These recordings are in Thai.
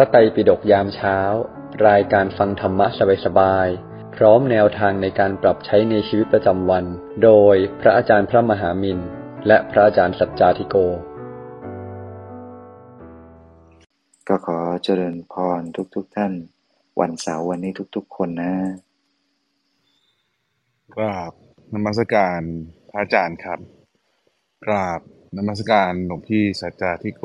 ระไตรปิฎกยามเช้า รายการฟังธรรมะสบายๆ พร้อมแนวทางในการปรับใช้ในชีวิตประจำวัน โดยพระอาจารย์พระมหามินและพระอาจารย์สัจจาธิโก ก็ขอเจริญพรทุกๆทท่าน วันเสาร์วันนี้ทุกๆ คนนะกราบนมัสการพระอาจารย์ครับกราบนมัสการหลวงพี่สัจจาธิโก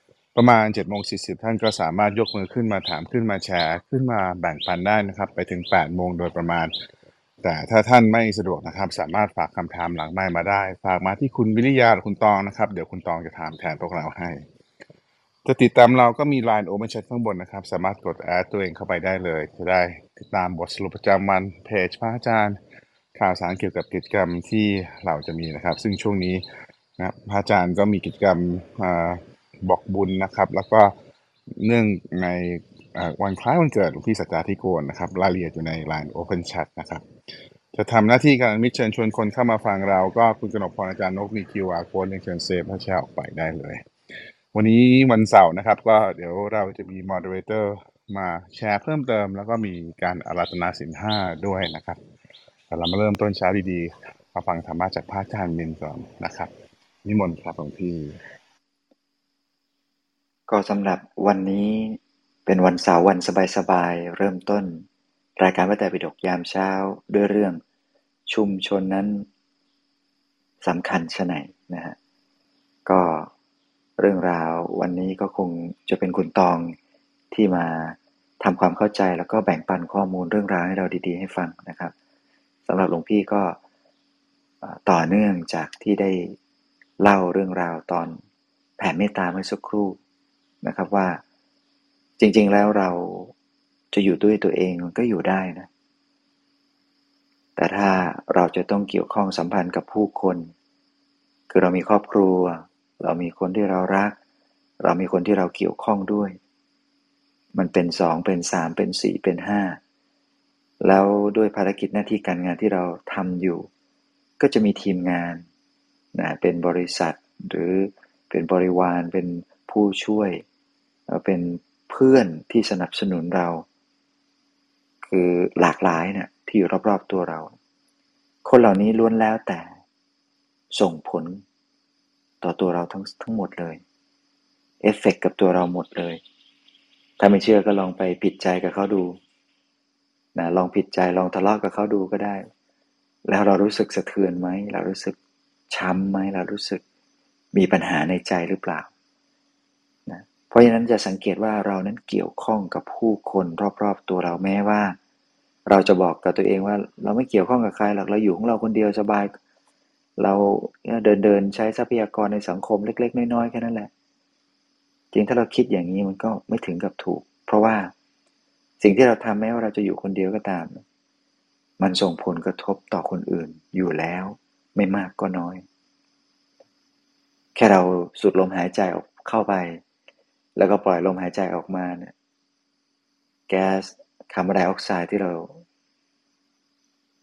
ประมาณ7โมง40ท่านก็สามารถยกมือขึ้นมาถามขึ้นมาแชร์ขึ้นมาแบ่งปันได้นะครับ ไปถึง8โมงโดยประมาณ แต่ถ้าท่านไม่สะดวกนะครับ สามารถฝากคำถามหลังไมค์มาได้ ฝากมาที่คุณวิริยาหรือคุณตองนะครับ เดี๋ยวคุณตองจะถามแทนพวกเราให้จะติดตามเราก็มี Line Open Chat ข้างบนนะครับ สามารถกดแอดตัวเองเข้าไปได้เลย จะได้ติดตามบทสรุปประจำวันเพจพระอาจารย์ ข่าวสารเกี่ยวกับกิจกรรมที่เราจะมีนะครับ ซึ่งช่วงนี้นะครับพระอาจารย์ก็มีกิจกรรมอา บอกบุญนะครับ แล้วก็เนื่องในวันคล้ายวันเกิดหลวงพี่สัจจาธิโกนนะครับรายละเอียดอยู่ใน Line Open Chat นะครับ จะทำหน้าที่การมิตรเชิญชวนคนเข้ามาฟังเรา ก็คุณกนกพรอาจารย์นกมี QR code เรียนเชิญเซฟและแชร์ออกไปได้เลย วันนี้วันเสาร์นะครับ ก็เดี๋ยวเราจะมี moderator มาแชร์เพิ่มเติม แล้วก็มีการอาราธนาสินห้าด้วยนะครับแต่เรามาเริ่มต้นเช้าดีๆมาฟังธรรมะจากพระอาจารย์มินก่อนนะครับ นิมนต์ครับหลวงพี่ ก็สำหรับวันนี้เป็นวันเสาร์วันสบายๆ เริ่มต้น รายการพระไตรปิฎกยามเช้าด้วยเรื่องชุมชนนั้นสำคัญชะไหนนะฮะก็เรื่องราววันนี้ก็คงจะเป็นคุณตองที่มาทำความเข้าใจแล้วก็แบ่งปันข้อมูลเรื่องราวให้เราดีๆ ให้ฟังนะครับสำหรับหลวงพี่ก็ต่อเนื่องจากที่ได้เล่าเรื่องราวตอนแผ่เมตตาเมื่อสักครู่ นะครับว่า จริง ๆ แล้วเราจะอยู่ด้วยตัวเองมันก็อยู่ได้นะ แต่ถ้าเราจะต้องเกี่ยวข้องสัมพันธ์กับผู้คน คือเรามีครอบครัว เรามีคนที่เรารัก เรามีคนที่เราเกี่ยวข้องด้วย มันเป็นสองเป็นสามเป็นสี่เป็นห้าแล้วด้วยภารกิจหน้าที่การงานที่เราทำอยู่ ก็จะมีทีมงานนะเป็นบริษัทหรือเป็นบริวารเป็นผู้ช่วย เอ่อเป็นเพื่อนที่สนับสนุนเรา คือหลากหลายเนี่ยที่อยู่รอบๆตัวเรา คนเหล่านี้ล้วนแล้วแต่ส่งผลต่อตัวเราทั้งทั้งหมดเลย เอฟเฟกต์กับตัวเราหมดเลย ถ้าไม่เชื่อก็ลองไปผิดใจกับเขาดูนะลองผิดใจลองทะเลาะกับเขาดูก็ได้ แล้วเรารู้สึกสะเทือนไหม เรารู้สึกช้ำไหม เรารู้สึกมีปัญหาในใจหรือเปล่า เพราะฉะนั้นจะสังเกตว่าเรานั้นเกี่ยวข้องกับผู้คนรอบๆตัวเราแม้ว่า เราจะบอกกับตัวเองว่า เราไม่เกี่ยวข้องกับใครหรอกเราอยู่ของเราคนเดียวสบาย เราเดินเดินใช้ทรัพยากรในสังคมเล็ก ๆ น้อยๆแค่นั้นแหละ จริงถ้าเราคิดอย่างนี้มันก็ไม่ถึงกับถูก เพราะว่าสิ่งที่เราทำแม้ว่าเราจะอยู่คนเดียวก็ตาม มันส่งผลกระทบต่อคนอื่นอยู่แล้ว ไม่มากก็น้อย แค่เราสูดลมหายใจออกเข้าไป แล้วก็ปล่อยลมหายใจออกมาเนี่ยแก๊สคาร์บอนไดออกไซด์ที่เรา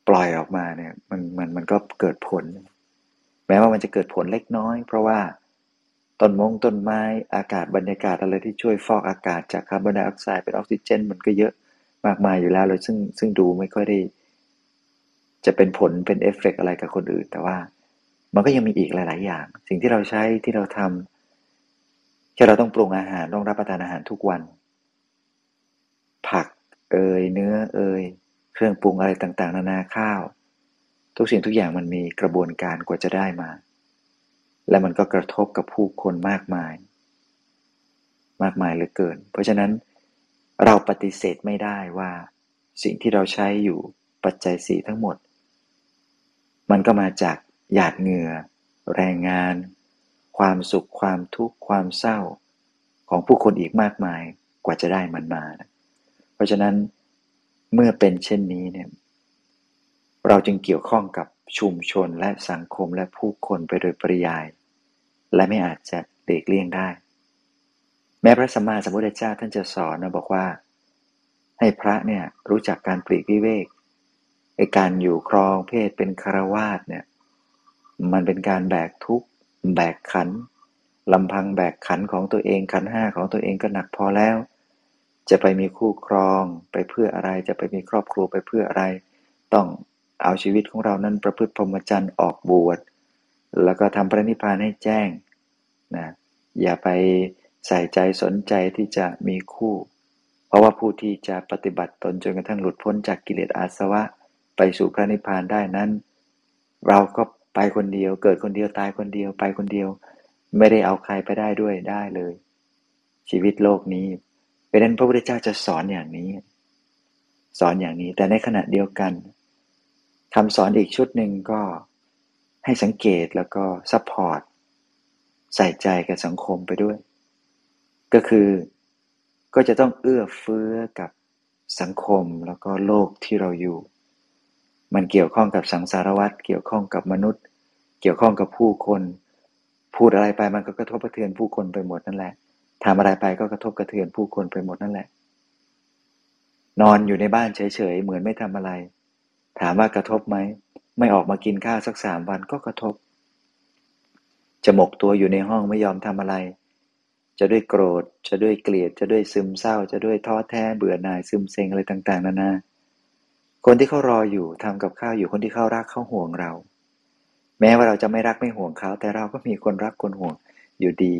ปล่อยออกมาเนี่ยมันมันมันก็เกิดผล แม้ว่ามันจะเกิดผลเล็กน้อย เพราะว่าต้นมงต้นไม้อากาศบรรยากาศอะไรที่ช่วยฟอกอากาศจากคาร์บอนไดออกไซด์เป็นออกซิเจน มันก็เยอะมากมายอยู่แล้วเลยซึ่งซึ่งดูไม่ค่อยได้ จะเป็นผลเป็นเอฟเฟกต์อะไรกับคนอื่น แต่ว่า มันก็ยังมีอีกหลาย ๆ อย่าง สิ่งที่เราใช้ที่เราทำ แค่เราต้องปรุงอาหารต้องรับประทานอาหารทุกวัน ผักเอยเนื้อเอยเครื่องปรุงอะไรต่างๆ นานาข้าว ทุกสิ่งทุกอย่างมันมีกระบวนการกว่าจะได้มา และมันก็กระทบกับผู้คนมากมาย มากมายเหลือเกิน เพราะฉะนั้นเราปฏิเสธไม่ได้ว่าสิ่งที่เราใช้อยู่ปัจจัยสี่ทั้งหมด มันก็มาจากหยาดเหงื่อ แรงงาน ความสุขความทุกข์ความเศร้าของผู้คนอีกมากมายกว่าจะได้มันมานะเพราะฉะนั้นเมื่อเป็นเช่นนี้เนี่ยเราจึงเกี่ยวข้องกับชุมชนและสังคมและผู้คนไปโดยปริยาย และไม่อาจจะเด็กเลี่ยงได้ แม้พระสัมมาสัมพุทธเจ้าท่านจะสอนนะบอกว่า ให้พระเนี่ยรู้จักการปลีกวิเวกไอการอยู่ครองเพศเป็นคารวาสเนี่ยมันเป็นการแบกทุกข์ แบกขันลำพังแบกขันของตัวเองขันห้าของตัวเองก็หนักพอแล้ว จะไปมีคู่ครองไปเพื่ออะไรจะไปมีครอบครัวไปเพื่ออะไร ต้องเอาชีวิตของเรานั้นประพฤติพรหมจรรย์ออกบวชแล้วก็ทำพระนิพพานให้แจ้งนะอย่าไปใส่ใจสนใจที่จะมีคู่ เพราะว่าผู้ที่จะปฏิบัติตนจนกระทั่งหลุดพ้นจากกิเลสอาสวะ ไปสู่พระนิพพานได้นั้น เราก็ ไปคนเดียว เกิดคนเดียวตายคนเดียวไปคนเดียว ไม่ได้เอาใครไปได้ด้วยได้เลย ชีวิตโลกนี้เป็นนั้นพระพุทธเจ้าจะสอนอย่างนี้ สอนอย่างนี้แต่ในขณะเดียวกันคำสอนอีกชุดหนึ่งก็ให้สังเกตแล้วก็ supportใส่ใจกับสังคมไปด้วย ก็คือก็จะต้องเอื้อเฟื้อกับสังคมแล้วก็โลกที่เราอยู่ มันเกี่ยวข้องกับสังสารวัตรเกี่ยวข้องกับมนุษย์ เกี่ยวข้องกับผู้คน พูดอะไรไปมันก็กระทบกระเทือนผู้คนไปหมดนั่นแหละทำอะไรไปก็กระทบกระเทือนผู้คนไปหมดนั่นแหละ นอนอยู่ในบ้านเฉยๆเหมือนไม่ทำอะไร ถามว่ากระทบไหมไม่ออกมากินข้าวสักสามวันก็กระทบ จะหมกตัวอยู่ในห้องไม่ยอมทำอะไร จะด้วยโกรธ จะด้วยเกลียด จะด้วยซึมเศร้า จะด้วยท้อแท้เบื่อหน่ายซึมเซ็งอะไรต่าง ๆนานาคนที่เขารออยู่ทำกับข้าวอยู่คนที่เขารักเขาห่วงเรา แม้ว่าเราจะไม่รักไม่ห่วงเขา แต่เราก็มีคนรักคนห่วงอยู่ดี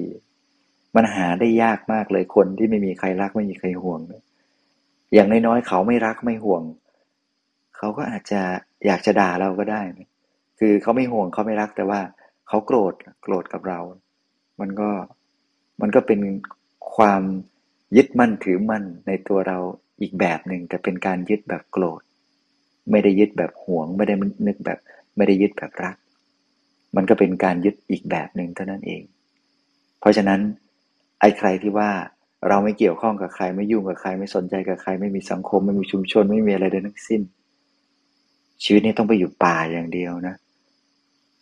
มันหาได้ยากมากเลยคนที่ไม่มีใครรักไม่มีใครห่วง อย่างน้อยๆเขาไม่รักไม่ห่วง เขาก็อาจจะอยากจะด่าเราก็ได้ คือเขาไม่ห่วงเขาไม่รักแต่ว่าเขาโกรธโกรธกับเรา มันก็มันก็เป็นความยึดมั่นถือมั่นในตัวเราอีกแบบหนึ่งแต่เป็นการยึดแบบโกรธ ไม่ได้ยึดแบบห่วง ไม่ได้นึกแบบ ไม่ได้ยึดแบบรัก มันก็เป็นการยึดอีกแบบหนึ่งเท่านั้นเอง เพราะฉะนั้นไอ้ใครที่ว่าเราไม่เกี่ยวข้องกับใครไม่ยุ่งกับใคร ไม่สนใจกับใคร ไม่มีสังคม ไม่มีชุมชน ไม่มีอะไรใดทั้งสิ้น ชีวิตนี้ต้องไปอยู่ป่าอย่างเดียวนะ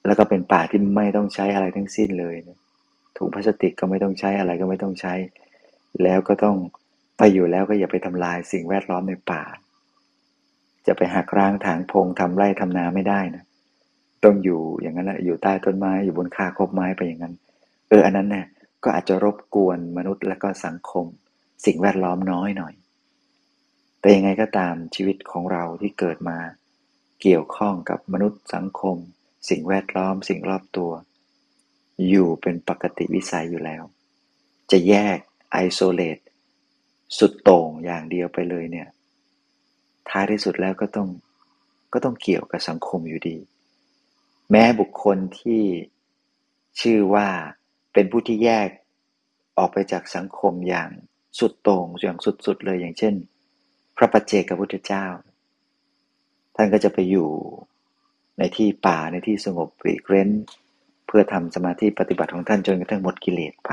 แล้วก็เป็นป่าที่ไม่ต้องใช้อะไรทั้งสิ้นเลยนะถุงพลาสติกก็ไม่ต้องใช้อะไรก็ไม่ต้องใช้ แล้วก็ต้องไปอยู่แล้วก็อย่าไปทำลายสิ่งแวดล้อมในป่า จะไปหักร้างถางพงทำไร่ทำนาไม่ได้นะ ต้องอยู่อย่างนั้นแหละอยู่ใต้ต้นไม้อยู่บนคาคบไม้ไปอย่างนั้น เอออันนั้นเนี่ยก็อาจจะรบกวนมนุษย์และก็สังคม สิ่งแวดล้อมน้อยหน่อย แต่ยังไงก็ตามชีวิตของเราที่เกิดมา เกี่ยวข้องกับมนุษย์สังคม สิ่งแวดล้อม สิ่งรอบตัว อยู่เป็นปกติวิสัยอยู่แล้ว จะแยกไอโซเลตสุดโต่งอย่างเดียวไปเลยเนี่ยท้ายที่สุดแล้วก็ต้องก็ต้องเกี่ยวกับสังคมอยู่ดี แม้บุคคลที่ชื่อว่าเป็นผู้ที่แยกออกไปจากสังคมอย่างสุดโต่งอย่างสุดๆเลยอย่างเช่น พระปัจเจกพุทธเจ้า ท่านก็จะไปอยู่ในที่ป่าในที่สงบปรีกเร้น เพื่อทำสมาธิปฏิบัติของท่านจนกระทั่งหมดกิเลสไป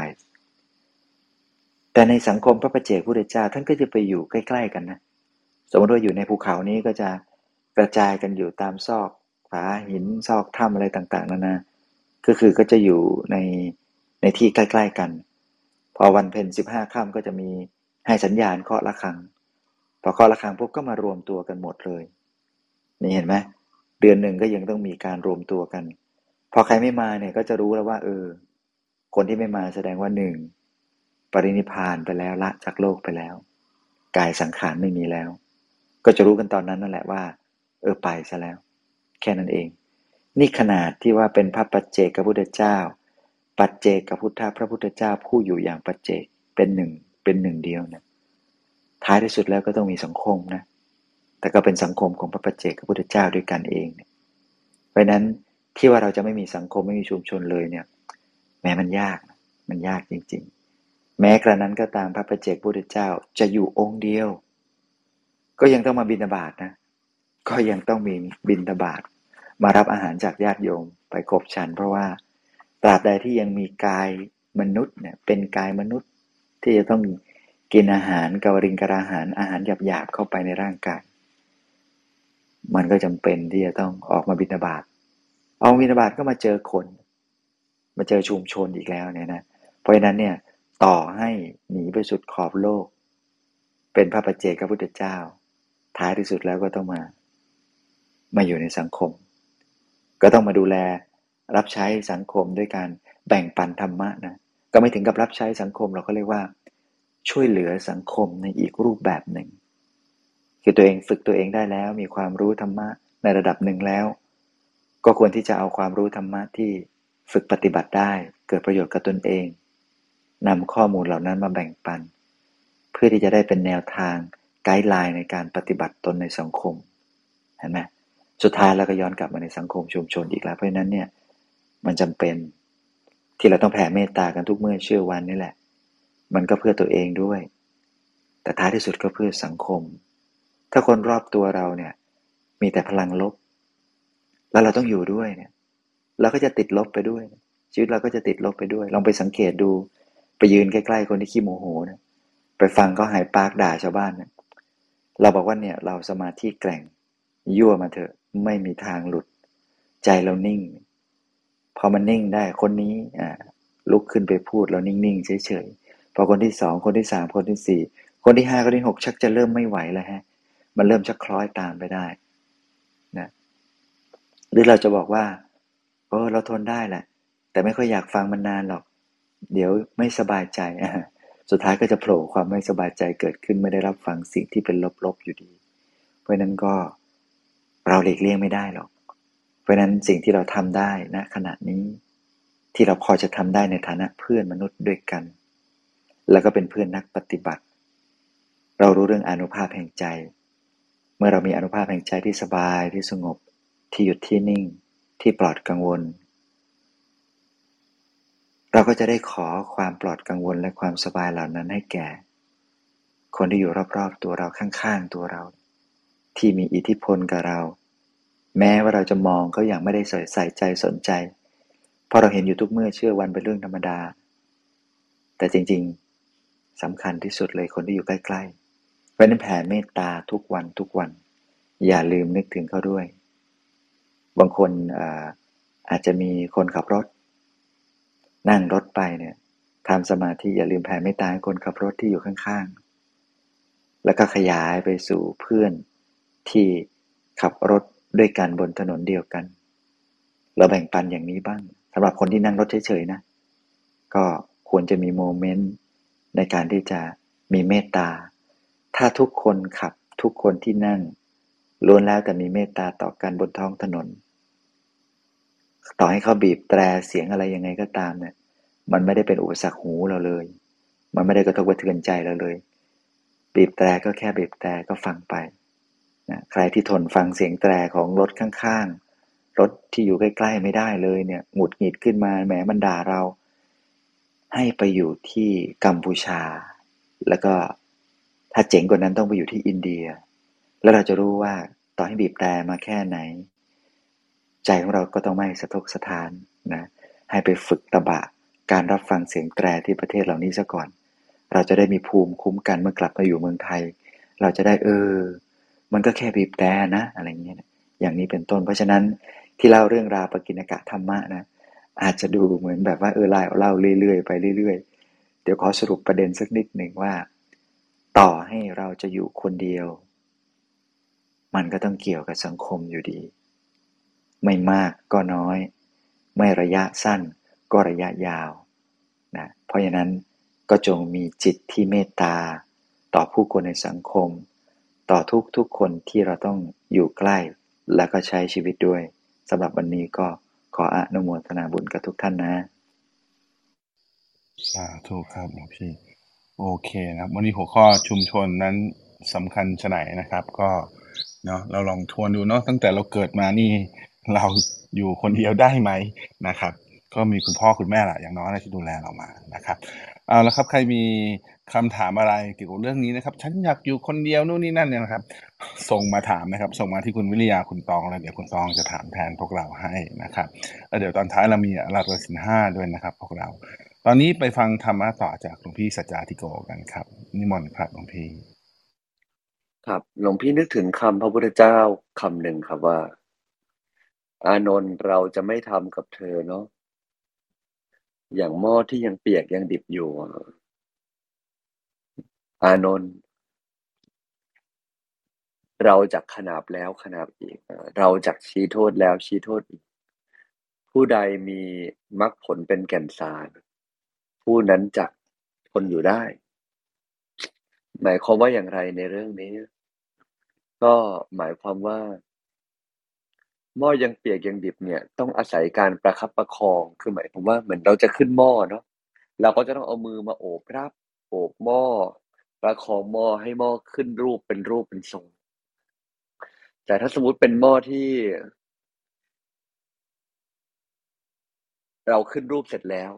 แต่ในสังคมพระประเจกพุทธเจ้าท่านก็จะไปอยู่ใกล้ ๆ กันนะสมมติว่าอยู่ในภูเขานี้ก็จะกระจายกันอยู่ตามซอก ผาหินซอกถ้ำอะไรต่างๆนานา ก็คือก็จะอยู่ในในที่ใกล้ๆกัน พอวันเพ็ญสิบห้าค่ำก็จะมีให้สัญญาณเคาะระฆัง พอเคาะระฆังพวกก็มารวมตัวกันหมดเลย นี่เห็นไหมเดือนหนึ่งก็ยังต้องมีการรวมตัวกัน พอใครไม่มาเนี่ยก็จะรู้แล้วว่า เออ คนที่ไม่มาแสดงว่าหนึ่งปรินิพานไปแล้วละจากโลกไปแล้ว กายสังขารไม่มีแล้ว ก็จะรู้กันตอนนั้นนั่นแหละว่า เออไปซะแล้ว แค่นั้นเอง นี่ขนาดที่ว่าเป็นพระปัจเจกพระพุทธเจ้า ปัจเจกพุทธพระพุทธเจ้าผู้อยู่อย่างปัจเจกเป็นหนึ่งเป็นหนึ่งเดียวนี่ยท้ายที่สุดแล้วก็ต้องมีสังคมนะ แต่ก็เป็นสังคมของพระปัจเจกพระพุทธเจ้าด้วยกันเองเพราะนั้นที่ว่าเราจะไม่มีสังคมไม่มีชุมชนเลยเนี่ย แม้มันยากมันยากจริง ๆ แม้กระนั้นก็ตามพระปัจเจกพุทธเจ้าจะอยู่องค์เดียว ก็ยังต้องมาบินบาตนะ ก็ยังต้องมีบินบาต มารับอาหารจากญาติโยมไปขบฉัน เพราะว่าตราบใดที่ยังมีกายมนุษย์เนี่ยเป็นกายมนุษย์ที่จะต้องกินอาหารกวริงกระอาหารอาหารหยาบๆเข้าไปในร่างกาย มันก็จำเป็นที่จะต้องออกมาบิณฑบาตออกบิณฑบาตก็มาเจอคน มาเจอชุมชนอีกแล้วเนี่ยนะเพราะฉะนั้นเนี่ยต่อให้หนีไปสุดขอบโลก เป็นพระปัจเจกพระพุทธเจ้า ท้ายที่สุดแล้วก็ต้องมา มาอยู่ในสังคม ก็ต้องมาดูแลรับใช้สังคมด้วยการแบ่งปันธรรมะนะก็ไม่ถึงกับรับใช้สังคมเราก็เรียกว่า ช่วยเหลือสังคมในอีกรูปแบบหนึ่ง คือตัวเองฝึกตัวเองได้แล้ว มีความรู้ธรรมะในระดับหนึ่งแล้ว ก็ควรที่จะเอาความรู้ธรรมะที่ฝึกปฏิบัติได้ เกิดประโยชน์กับตนเองนำข้อมูลเหล่านั้นมาแบ่งปัน เพื่อที่จะได้เป็นแนวทางไกด์ไลน์ในการปฏิบัติตนในสังคมเห็นไหม สุดท้ายเราก็ย้อนกลับมาในสังคมชุมชนอีกแล้วเพราะฉะนั้นเนี่ยมันจำเป็นที่เราต้องแผ่เมตตากันทุกเมื่อเชื่อวันนี่แหละ มันก็เพื่อตัวเองด้วย แต่ท้ายที่สุดก็เพื่อสังคม ถ้าคนรอบตัวเราเนี่ย มีแต่พลังลบ แล้วเราต้องอยู่ด้วยเนี่ย เราก็จะติดลบไปด้วย ชีวิตเราก็จะติดลบไปด้วย ลองไปสังเกตดู ไปยืนใกล้ๆคนที่ขี้โมโหนะไปฟังเขาหายปากด่าชาวบ้านนะเราบอกว่าเนี่ย เราสมาธิแกร่งยั่วมาเถอะ ไม่มีทางหลุด ใจเรานิ่ง พอมันนิ่งได้คนนี้ลุกขึ้นไปพูดเรานิ่งๆเฉยๆพอคนที่สองคนที่สามคนที่สี่คนที่ห้าคนที่หกชักจะเริ่มไม่ไหวแล้วฮะ มันเริ่มชักคล้อยตามไปได้นะหรือเราจะบอกว่าเออเราทนได้แหละ แต่ไม่ค่อยอยากฟังมันนานหรอก เดี๋ยวไม่สบายใจอะสุดท้ายก็จะโผล่ความไม่สบายใจเกิดขึ้นไม่ได้รับฟังสิ่งที่เป็นลบๆอยู่ดี เพราะนั้นก็ เราหลีกเลี่ยงไม่ได้หรอก เพราะนั้นสิ่งที่เราทำได้นะขณะนี้ ที่เราพอจะทำได้ในฐานะเพื่อนมนุษย์ด้วยกัน แล้วก็เป็นเพื่อนนักปฏิบัติ เรารู้เรื่องอนุภาพแห่งใจ เมื่อเรามีอนุภาพแห่งใจที่สบายที่สงบ ที่หยุดที่นิ่ง ที่ปลอดกังวล เราก็จะได้ขอความปลอดกังวลและความสบายเหล่านั้นให้แก่ คนที่อยู่รอบๆตัวเราข้างๆตัวเรา ที่มีอิทธิพลกับเรา แม้ว่าเราจะมองเขาอย่างไม่ได้ใส่ใจสนใจ เพราะเราเห็นอยู่ทุกเมื่อเชื่อวันเป็นเรื่องธรรมดา แต่จริงๆสำคัญที่สุดเลยคนที่อยู่ใกล้ๆเพราะนั้นแผ่เมตตาทุกวันทุกวัน อย่าลืมนึกถึงเขาด้วย บางคนอาอาจจะมีคนขับรถ นั่งรถไปเนี่ยทำสมาธิอย่าลืมแผ่เมตตาให้คนขับรถที่อยู่ข้างๆ แล้วก็ขยายไปสู่เพื่อน ที่ขับรถด้วยกันบนถนนเดียวกัน เราแบ่งปันอย่างนี้บ้างสำหรับคนที่นั่งรถเฉยๆนะ ก็ควรจะมีโมเมนต์ในการที่จะมีเมตตา ถ้าทุกคนขับทุกคนที่นั่งล้วนแล้วแต่มีเมตตาต่อกันบนท้องถนน ต่อให้เขาบีบแตรเสียงอะไรยังไงก็ตามเนี่ย มันไม่ได้เป็นอุปสรรคหูเราเลย มันไม่ได้กระทบกระเทือนใจเราเลย บีบแตรก็แค่บีบแตรก็ฟังไป นะใครที่ทนฟังเสียงแตรของรถข้างๆ รถที่อยู่ใกล้ ๆ ไม่ได้เลยเนี่ยหงุดหงิดขึ้นมาแหมมันด่าเรา ให้ไปอยู่ที่กัมพูชา แล้วก็ถ้าเจ๋งกว่านั้นต้องไปอยู่ที่อินเดีย แล้วเราจะรู้ว่าต่อให้บีบแต่มาแค่ไหน ใจของเราก็ต้องไม่สะทกสะทานนะให้ไปฝึกตะบะการรับฟังเสียงแตรที่ประเทศเหล่านี้ซะก่อน เราจะได้มีภูมิคุ้มกันเมื่อกลับมาอยู่เมืองไทย เราจะได้เออ มันก็แค่บีบแต่นะอะไรเงี้ยอย่างนี้เป็นต้น เพราะฉะนั้นที่เล่าเรื่องราวปกิณกะธรรมะนะอาจจะดูเหมือนแบบว่าเออเล่าเล่าเรื่อยๆไปเรื่อยๆ เดี๋ยวขอสรุปประเด็นสักนิดหนึ่งว่า ต่อให้เราจะอยู่คนเดียว มันก็ต้องเกี่ยวกับสังคมอยู่ดี ไม่มากก็น้อย ไม่ระยะสั้นก็ระยะยาวนะเพราะฉะนั้นก็จงมีจิตที่เมตตา ต่อผู้คนในสังคม ต่อทุกทุกคนที่เราต้องอยู่ใกล้ และก็ใช้ชีวิตด้วยสำหรับวันนี้ก็ขออนุโมทนาบุญกับทุกท่านนะ สาธุครับหลวงพี่ โอเคนะครับ วันนี้หัวข้อชุมชนนั้นสำคัญชะไหนนะครับ ก็เนาะเราลองทวนดูเนาะตั้งแต่เราเกิดมานี่เราอยู่คนเดียวได้ไหมนะครับ ก็มีคุณพ่อคุณแม่แหละอย่างน้อยที่ดูแลเรามานะครับเอาละครับใครมี คำถามอะไรเกี่ยวกับเรื่องนี้นะครับ ฉันอยากอยู่คนเดียวนู่นนี่นั่นเนี่ยนะครับ ส่งมาถามนะครับ ส่งมาที่คุณวิริยาคุณตองแล้วเดี๋ยวคุณตองจะถามแทนพวกเราให้นะครับแล้วเดี๋ยวตอนท้ายเรามีอาราสินห้าด้วยนะครับ พวกเรา ตอนนี้ไปฟังธรรมะต่อจากหลวงพี่สัจจาธิโกกันครับนิมนต์ครับหลวงพี่ ครับหลวงพี่นึกถึงคำพระพุทธเจ้าคำหนึ่งครับว่า อานนท์เราจะไม่ทำกับเธอเนาะอย่างหม้อที่ยังเปียกยังดิบอยู่ อานนท์เราจักขนาบแล้วขนาบอีกเอ่อเราจักชี้โทษแล้วชี้โทษอีก ผู้ใดมีมรรคผลเป็นแก่นสาร ผู้นั้นจักทนอยู่ได้ หมายความว่าอย่างไรในเรื่องนี้ ก็หมายความว่า หม้อยังเปียกยังดิบเนี่ย ต้องอาศัยการประคับประคองคือหมายความว่าเหมือนเราจะขึ้นหม้อเนาะเราก็จะต้องเอามือมาโอบรับ โอบหม้อ ประคองหม้อให้หม้อขึ้นรูปเป็นรูปเป็นทรง แต่ถ้าสมมติเป็นหม้อที่ เราขึ้นรูปเสร็จแล้ว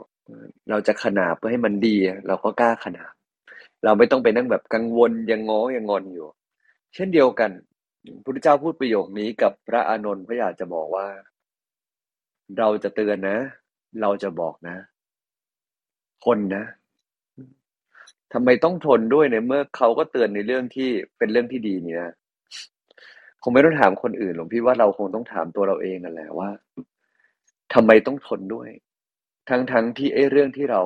เราจะขนาบเพื่อให้มันดี เราก็กล้าขนาบ เราไม่ต้องไปนั่งแบบกังวลยังง้อยังงอนอยู่ เช่นเดียวกันพระพุทธเจ้าพูดประโยคนี้กับพระอานนท์พระอยากจะบอกว่า เราจะเตือนนะ เราจะบอกนะทนนะ ทำไมต้องทนด้วยในเมื่อเขาก็เตือนในเรื่องที่เป็นเรื่องที่ดีเนี่ยคงไม่ต้องถามคนอื่นหรอกพี่ว่าเราคงต้องถามตัวเราเองนั่นแหละว่าทำไมต้องทนด้วย ทั้งทั้งที่ไอ้เรื่องที่เรา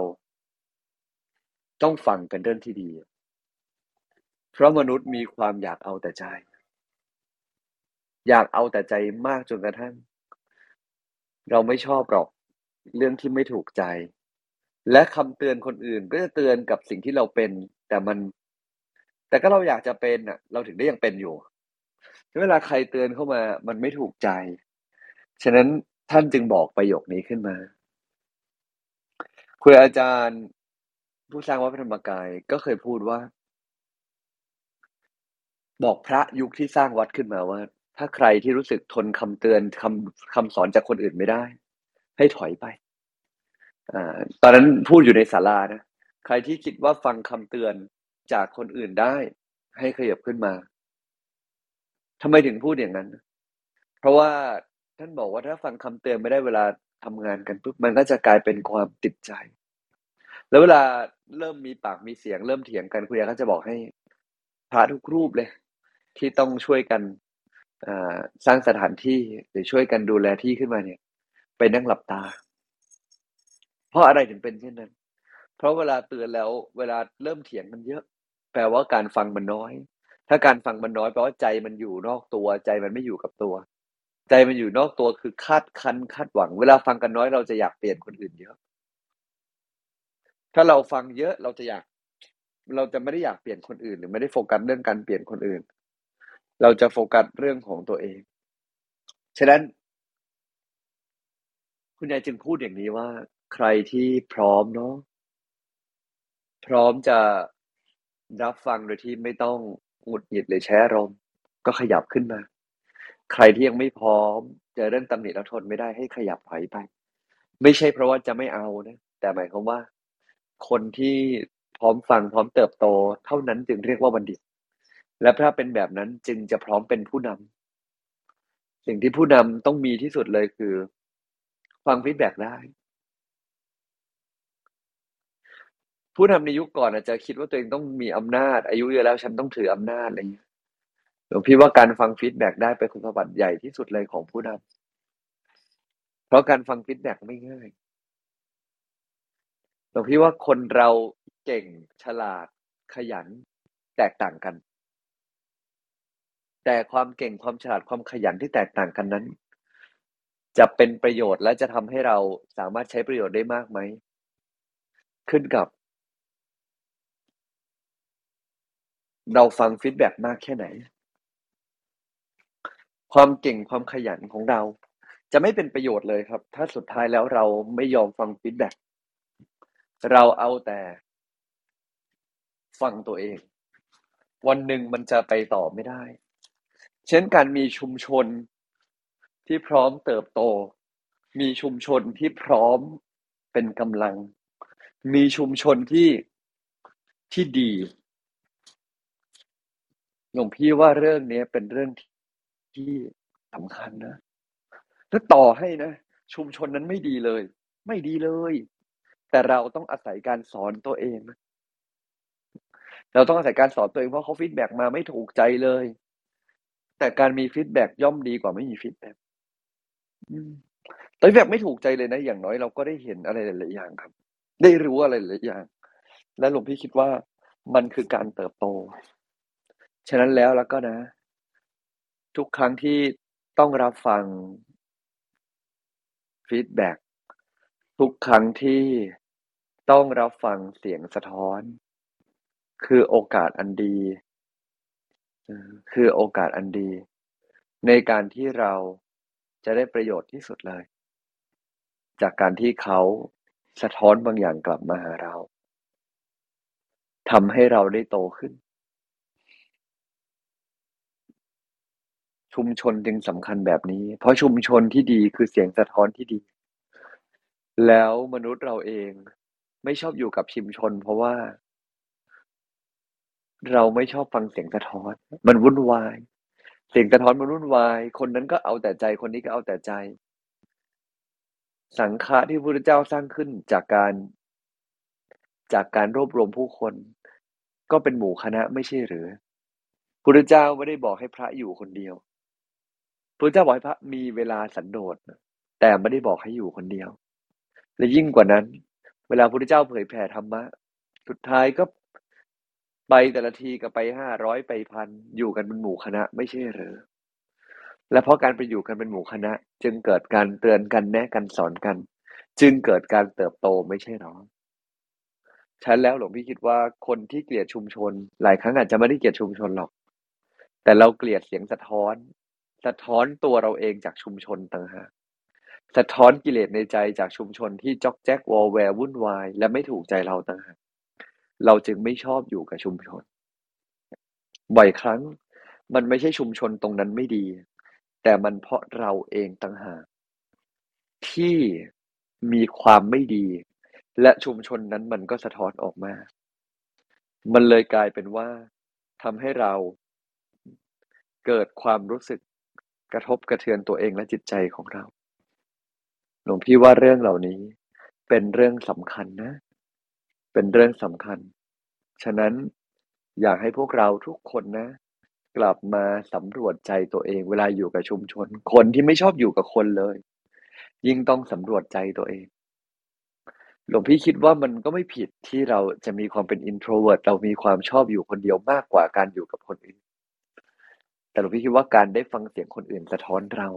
ต้องฟังกันเรื่องที่ดี เพราะมนุษย์มีความอยากเอาแต่ใจ อยากเอาแต่ใจมากจนกระทั่ง เราไม่ชอบหรอก เรื่องที่ไม่ถูกใจ และคำเตือนคนอื่นก็จะเตือนกับสิ่งที่เราเป็น แต่มัน แต่ก็เราอยากจะเป็นอะ เราถึงได้ยังเป็นอยู่เวลาใครเตือนเข้ามา มันไม่ถูกใจ ฉะนั้นท่านจึงบอกประโยคนี้ขึ้นมาคุยอาจารย์ผู้สร้างวัดพระธรรมกายก็เคยพูดว่า บอกพระยุคที่สร้างวัดขึ้นมาว่า ถ้าใครที่รู้สึกทนคำเตือนคำคำสอนจากคนอื่นไม่ได้ ให้ถอยไป ตอนนั้นพูดอยู่ในศาลานะใครที่คิดว่าฟังคำเตือนจากคนอื่นได้ ให้ขยับขึ้นมาทำไมถึงพูดอย่างนั้น เพราะว่าท่านบอกว่าถ้าฟังคำเตือนไม่ได้เวลาทำงานกันปุ๊บมันก็จะกลายเป็นความติดใจ แล้วเวลาเริ่มมีปากมีเสียงเริ่มเถียงกันคุณยายก็จะบอกให้พระทุกรูปเลย ที่ต้องช่วยกันสร้างสถานที่หรือช่วยกันดูแลที่ขึ้นมาเนี่ย ไปนั่งหลับตา เพราะอะไรถึงเป็นเช่นนั้น เพราะเวลาเตือนแล้วเวลาเริ่มเถียงกันเยอะ แปลว่าการฟังมันน้อย ถ้าการฟังมันน้อยแปลว่าใจมันอยู่นอกตัว ใจมันไม่อยู่กับตัว ใจมันอยู่นอกตัวคือคาดคันคาดหวัง เวลาฟังกันน้อยเราจะอยากเปลี่ยนคนอื่นเยอะ ถ้าเราฟังเยอะเราจะอยาก เราจะไม่ได้อยากเปลี่ยนคนอื่น หรือไม่ได้โฟกัสเรื่องการเปลี่ยนคนอื่น เราจะโฟกัสเรื่องของตัวเอง ฉะนั้นคุณยายจึงพูดอย่างนี้ว่า ใครที่พร้อมเนาะ พร้อมจะรับฟังโดยที่ไม่ต้องหงุดหงิดหรือแช้อารมณ์ก็ขยับขึ้นมา ใครที่ยังไม่พร้อมเจอเรื่องตำหนิแล้วทนไม่ได้ให้ขยับถอยไป ไม่ใช่เพราะว่าจะไม่เอานะ แต่หมายความว่า คนที่พร้อมฟังพร้อมเติบโต เท่านั้นจึงเรียกว่าบัณฑิต และถ้าเป็นแบบนั้นจึงจะพร้อมเป็นผู้นำสิ่งที่ผู้นำต้องมีที่สุดเลยคือ ฟัง feedback ได้ ผู้นำในยุคก่อนอาจจะคิดว่าตัวเองต้องมีอำนาจ อายุเยอะแล้วฉันต้องถืออำนาจอะไรอย่างเงี้ยหลวงพี่ว่าการฟัง feedback ได้เป็นคุณสมบัติใหญ่ที่สุดเลยของผู้นำเพราะการฟัง feedback ไม่ง่ายหลวงพี่ว่าคนเราเก่งฉลาดขยันแตกต่างกัน แต่ความเก่งความฉลาดความขยันที่แตกต่างกันนั้น จะเป็นประโยชน์และจะทำให้เราสามารถใช้ประโยชน์ได้มากไหม ขึ้นกับ เราฟัง feedback มากแค่ไหน ความเก่งความขยันของเรา จะไม่เป็นประโยชน์เลยครับ ถ้าสุดท้ายแล้วเราไม่ยอมฟังฟีดแบ็กเราเอาแต่ฟังตัวเอง วันหนึ่งมันจะไปต่อไม่ได้ เช่นการมีชุมชนที่พร้อมเติบโต มีชุมชนที่พร้อมเป็นกำลัง มีชุมชนที่ที่ดี หลวงพี่ว่าเรื่องนี้เป็นเรื่องที่สำคัญนะแล้วต่อให้นะ ชุมชนนั้นไม่ดีเลย ไม่ดีเลย แต่เราต้องอาศัยการสอนตัวเอง เราต้องอาศัยการสอนตัวเองเพราะเขา feedback มาไม่ถูกใจเลย แต่การมี feedback ย่อมดีกว่าไม่มี feedback แต่แบบไม่ถูกใจเลยนะ อย่างน้อยเราก็ได้เห็นอะไรหลายๆอย่างครับ ได้รู้อะไรหลายอย่าง และหลวงพี่คิดว่ามันคือการเติบโต ฉะนั้นแล้วแล้วก็นะ ทุกครั้งที่ต้องรับฟังฟีดแบ็กทุกครั้งที่ต้องรับฟังเสียงสะท้อน คือโอกาสอันดี คือโอกาสอันดี ในการที่เราจะได้ประโยชน์ที่สุดเลย จากการที่เขาสะท้อนบางอย่างกลับมาหาเราทำให้เราได้โตขึ้น ชุมชนจึงสำคัญแบบนี้ เพราะชุมชนที่ดีคือเสียงสะท้อนที่ดี แล้วมนุษย์เราเองไม่ชอบอยู่กับชุมชน เพราะว่า เราไม่ชอบฟังเสียงสะท้อน มันวุ่นวาย เสียงสะท้อนมันวุ่นวาย คนนั้นก็เอาแต่ใจคนนี้ก็เอาแต่ใจ สังฆะที่พระพุทธเจ้าสร้างขึ้นจากการ จากการรวบรวมผู้คน ก็เป็นหมู่คณะไม่ใช่หรือพระพุทธเจ้าไม่ได้บอกให้พระอยู่คนเดียว พระเจ้าบอกให้พระมีเวลาสันโดษแต่ไม่ได้บอกให้อยู่คนเดียว และยิ่งกว่านั้น เวลาพระพุทธเจ้าเผยแผ่ธรรมะ สุดท้ายก็ไปแต่ละทีก็ไปห้าร้อยไปพันอยู่กันเป็นหมู่คณะ ไม่ใช่หรือและเพราะการไปอยู่กันเป็นหมู่คณะ จึงเกิดการเตือนกันแนะกันสอนกัน จึงเกิดการเติบโตไม่ใช่หรอฉันแล้วหลวงพี่คิดว่าคนที่เกลียดชุมชน หลายครั้งอาจจะไม่ได้เกลียดชุมชนหรอก แต่เราเกลียดเสียงสะท้อน สะท้อนตัวเราเองจากชุมชนต่างหากสะท้อนกิเลสในใจจากชุมชนที่จอกแจ๊กวอลแวร์วุ่นวาย และไม่ถูกใจเราต่างหากเราจึงไม่ชอบอยู่กับชุมชน บ่อยครั้งมันไม่ใช่ชุมชนตรงนั้นไม่ดี แต่มันเพราะเราเองต่างหากที่มีความไม่ดี และชุมชนนั้นมันก็สะท้อนออกมา มันเลยกลายเป็นว่าทำให้เราเกิดความรู้สึก กระทบกระเทือนตัวเองและจิตใจของเรา หลวงพี่ว่าเรื่องเหล่านี้เป็นเรื่องสำคัญนะ เป็นเรื่องสำคัญ ฉะนั้นอยากให้พวกเราทุกคนนะ กลับมาสำรวจใจตัวเอง เวลาอยู่กับชุมชน คนที่ไม่ชอบอยู่กับคนเลย ยิ่งต้องสำรวจใจตัวเอง หลวงพี่คิดว่ามันก็ไม่ผิดที่เราจะมีความเป็น introvert เรามีความชอบอยู่คนเดียวมากกว่าการอยู่กับคนอื่น แต่หลวงพี่คิดว่าการได้ฟังเสียงคนอื่นสะท้อนเรา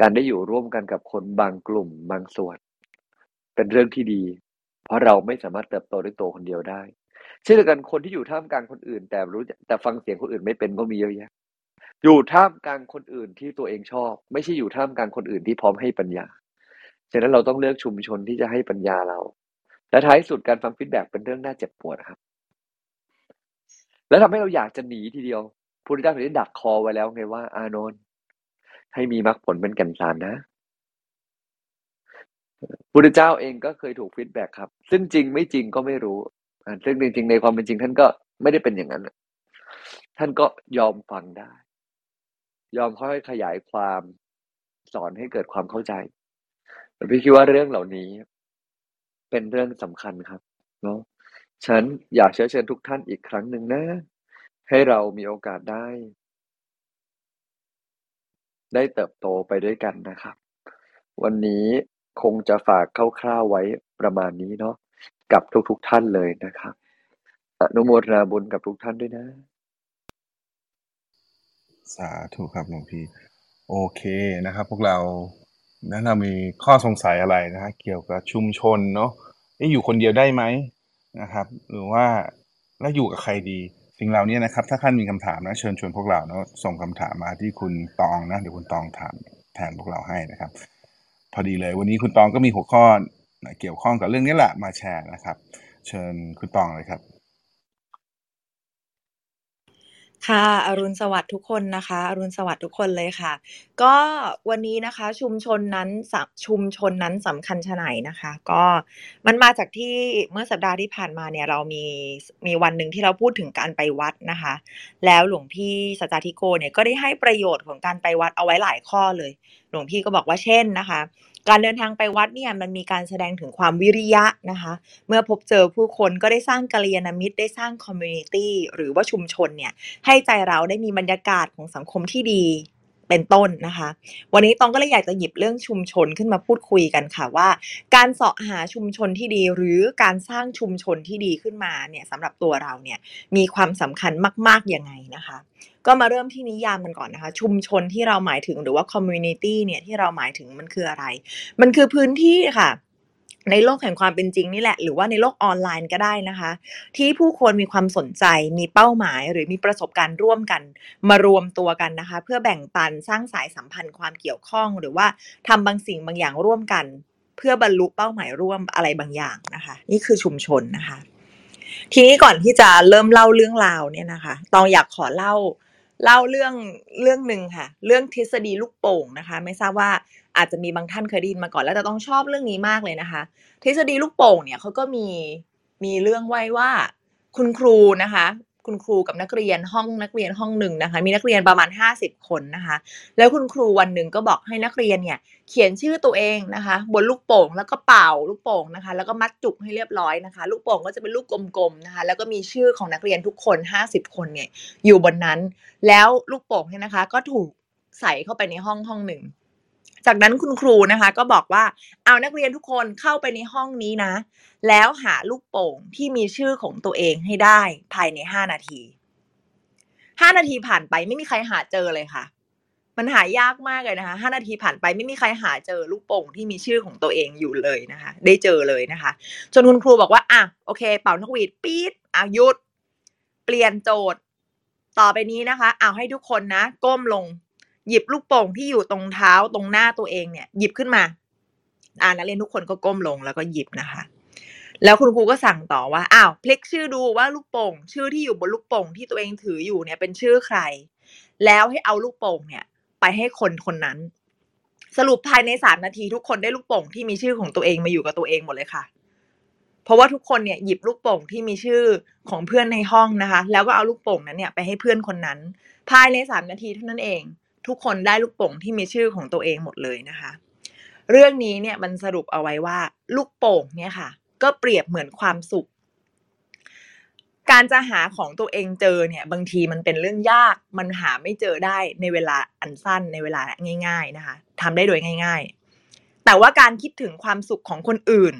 การได้อยู่ร่วมกันกับคนบางกลุ่มบางส่วน เป็นเรื่องที่ดี เพราะเราไม่สามารถเติบโตด้วยตัวคนเดียวได้ เช่นเดียวกันคนที่อยู่ท่ามกลางคนอื่น แต่รู้แต่ฟังเสียงคนอื่นไม่เป็นก็มีเยอะแยะ อยู่ท่ามกลางคนอื่นที่ตัวเองชอบ ไม่ใช่อยู่ท่ามกลางคนอื่นที่พร้อมให้ปัญญาฉะนั้นเราต้องเลือกชุมชนที่จะให้ปัญญาเรา และท้ายสุดการฟังฟีดแบ็เป็นเรื่องน่าเจ็บปวดครับ แล้วทำให้เราอยากจะหนีทีเดียว พุทธเจ้าถึงได้ดักคอไว้แล้วไงว่า อานนท์ให้มีมรรคผลเป็นแก่นสารนะพุทธเจ้าเองก็เคยถูกฟีดแบ็กครับ ซึ่งจริงไม่จริงก็ไม่รู้ซึ่งจริง ๆ ในความเป็นจริง ท่านก็ไม่ได้เป็นอย่างนั้นท่านก็ยอมฟังได้ ยอมค่อยขยายความสอนให้เกิดความเข้าใจแต่พี่คิดว่าเรื่องเหล่านี้ เป็นเรื่องสำคัญครับเนาะฉันอยากเชิญเชิญทุกท่านอีกครั้งหนึ่งนะ ให้เรามีโอกาสได้ ได้เติบโตไปด้วยกันนะครับ วันนี้คงจะฝากคร่าวๆไว้ประมาณนี้เนาะกับทุกๆทท่านเลยนะครับอนุโมทนาบุญกับทุกท่านด้วยนะ สาธุครับหลวงพี่ โอเคนะครับ พวกเรานั้นเรามีข้อสงสัยอะไรนะฮะเกี่ยวกับชุมชนเนาะอยู่คนเดียวได้ไหมนะครับ หรือว่าแล้วอยู่กับใครดี สิ่งเหล่านี้นะครับ ถ้าท่านมีคำถามนะเชิญชวนพวกเราเนาะส่งคำถามมาที่คุณตองนะเดี๋ยวคุณตองถามแทนพวกเราให้นะครับ พอดีเลย วันนี้คุณตองก็มีหัวข้อเกี่ยวข้องกับเรื่องนี้แหละมาแชร์นะครับ เชิญคุณตองเลยครับ ค่ะ อรุณสวัสดิ์ทุกคนนะคะ อรุณสวัสดิ์ทุกคนเลยค่ะ ก็วันนี้นะคะชุมชนนั้นชุมชนนั้นสำคัญชะไหนนะคะ ก็มันมาจากที่เมื่อสัปดาห์ที่ผ่านมาเนี่ยเรามีมีวันหนึ่งที่เราพูดถึงการไปวัดนะคะ แล้วหลวงพี่สัจจทิโกเนี่ยก็ได้ให้ประโยชน์ของการไปวัดเอาไว้หลายข้อเลย หลวงพี่ก็บอกว่าเช่นนะคะ การเดินทางไปวัดเนี่ยมันมีการแสดงถึงความวิริยะนะคะ เมื่อพบเจอผู้คนก็ได้สร้างกัลยาณมิตรได้สร้าง community หรือว่าชุมชนเนี่ยให้ใจเราได้มีบรรยากาศของสังคมที่ดี เป็นต้นนะคะ วันนี้ตองก็เลยอยากจะหยิบเรื่องชุมชนขึ้นมาพูดคุยกันค่ะว่า การเสาะหาชุมชนที่ดีหรือการสร้างชุมชนที่ดีขึ้นมาเนี่ยสำหรับตัวเราเนี่ยมีความสำคัญมากๆยังไงนะคะ ก็มาเริ่มที่นิยามกันก่อนนะคะ ชุมชนที่เราหมายถึงหรือว่า community เนี่ยที่เราหมายถึงมันคืออะไร มันคือพื้นที่ค่ะ ในโลกแห่งความเป็นจริงนี่แหละ หรือว่าในโลกออนไลน์ก็ได้นะคะ ที่ผู้คนมีความสนใจมีเป้าหมาย หรือมีประสบการณ์ร่วมกัน มารวมตัวกันนะคะ เพื่อแบ่งปันสร้างสายสัมพันธ์ความเกี่ยวข้อง หรือว่าทำบางสิ่งบางอย่างร่วมกัน เพื่อบรรลุเป้าหมายร่วมอะไรบางอย่างนะคะ นี่คือชุมชนนะคะ ทีนี้ก่อนที่จะเริ่มเล่าเรื่องราวเนี่ยนะคะตองอยากขอเล่าเล่าเรื่องเรื่องหนึ่งค่ะ เรื่องทฤษฎีลูกโป่งนะคะ ไม่ทราบว่า อาจจะมีบางท่านเคยได้ยินมาก่อน แล้วแต่ต้องชอบเรื่องนี้มากเลยนะคะ ทฤษฎีลูกโป่งเนี่ยเขาก็มีมีเรื่องไว้ว่า คุณครูนะคะ คุณครูกับนักเรียนห้องนักเรียนห้องหนึ่งนะคะ มีนักเรียนประมาณ 50 คนนะคะ แล้วคุณครูวันหนึ่งก็บอกให้นักเรียนเนี่ยเขียนชื่อตัวเองนะคะ บนลูกโป่งแล้วก็เป่าลูกโป่งนะคะ แล้วก็มัดจุกให้เรียบร้อยนะคะ ลูกโป่งก็จะเป็นลูกกลมๆนะคะ แล้วก็มีชื่อของนักเรียนทุกคน 50 คนเนี่ยอยู่บนนั้น แล้วลูกโป่งเนี่ยนะคะ ก็ถูกใส่เข้าไปในห้องห้องหนึ่ง จากนั้นคุณครูนะคะก็บอกว่าเอานักเรียนทุกคนเข้าไปในห้องนี้นะ แล้วหาลูกโป่งที่มีชื่อของตัวเองให้ได้ภายในห้านาทีห้านาทีผ่านไปไม่มีใครหาเจอเลยค่ะ มันหายากมากเลยนะคะห้านาทีผ่านไปไม่มีใครหาเจอลูกโป่งที่มีชื่อของตัวเองอยู่เลยนะคะ ได้เจอเลยนะคะ จนคุณครูบอกว่าอะโอเค เป่านกหวีดปี๊ดอะหยุด เปลี่ยนโจทย์ ต่อไปนี้นะคะ เอาให้ทุกคนนะ ก้มลง หยิบลูกโป่งที่อยู่ตรงเท้าตรงหน้าตัวเองเนี่ย หยิบขึ้นมา อ่านักเรียนทุกคนก็ก้มลงแล้วก็หยิบนะคะ แล้วคุณครูก็สั่งต่อว่าอ้าวพลิกชื่อดูว่าลูกโป่ง ชื่อที่อยู่บนลูกโป่งที่ตัวเองถืออยู่เนี่ยเป็นชื่อใคร แล้วให้เอาลูกโป่งเนี่ย ไปให้คนคนนั้น สรุปภายในสามนาทีทุกคนได้ลูกโป่งที่มีชื่อของตัวเองมาอยู่กับตัวเองหมดเลยค่ะเพราะว่าทุกคนเนี่ยหยิบลูกโป่งที่มีชื่อของเพื่อนในห้องนะคะ แล้วก็เอาลูกโป่งนั้นเนี่ยไปให้เพื่อนคนนั้น ภายในสามนาทีเท่านั้นเอง ทุกคนได้ลูกโป่งที่มีชื่อของตัวเองหมดเลยนะคะ เรื่องนี้เนี่ยมันสรุปเอาไว้ว่า ลูกโป่งเนี่ยค่ะ ก็เปรียบเหมือนความสุข การจะหาของตัวเองเจอเนี่ย บางทีมันเป็นเรื่องยากมันหาไม่เจอได้ในเวลาอันสั้นในเวลาง่าย ๆนะคะทำได้โดยง่าย ๆ แต่ว่าการคิดถึงความสุขของคนอื่น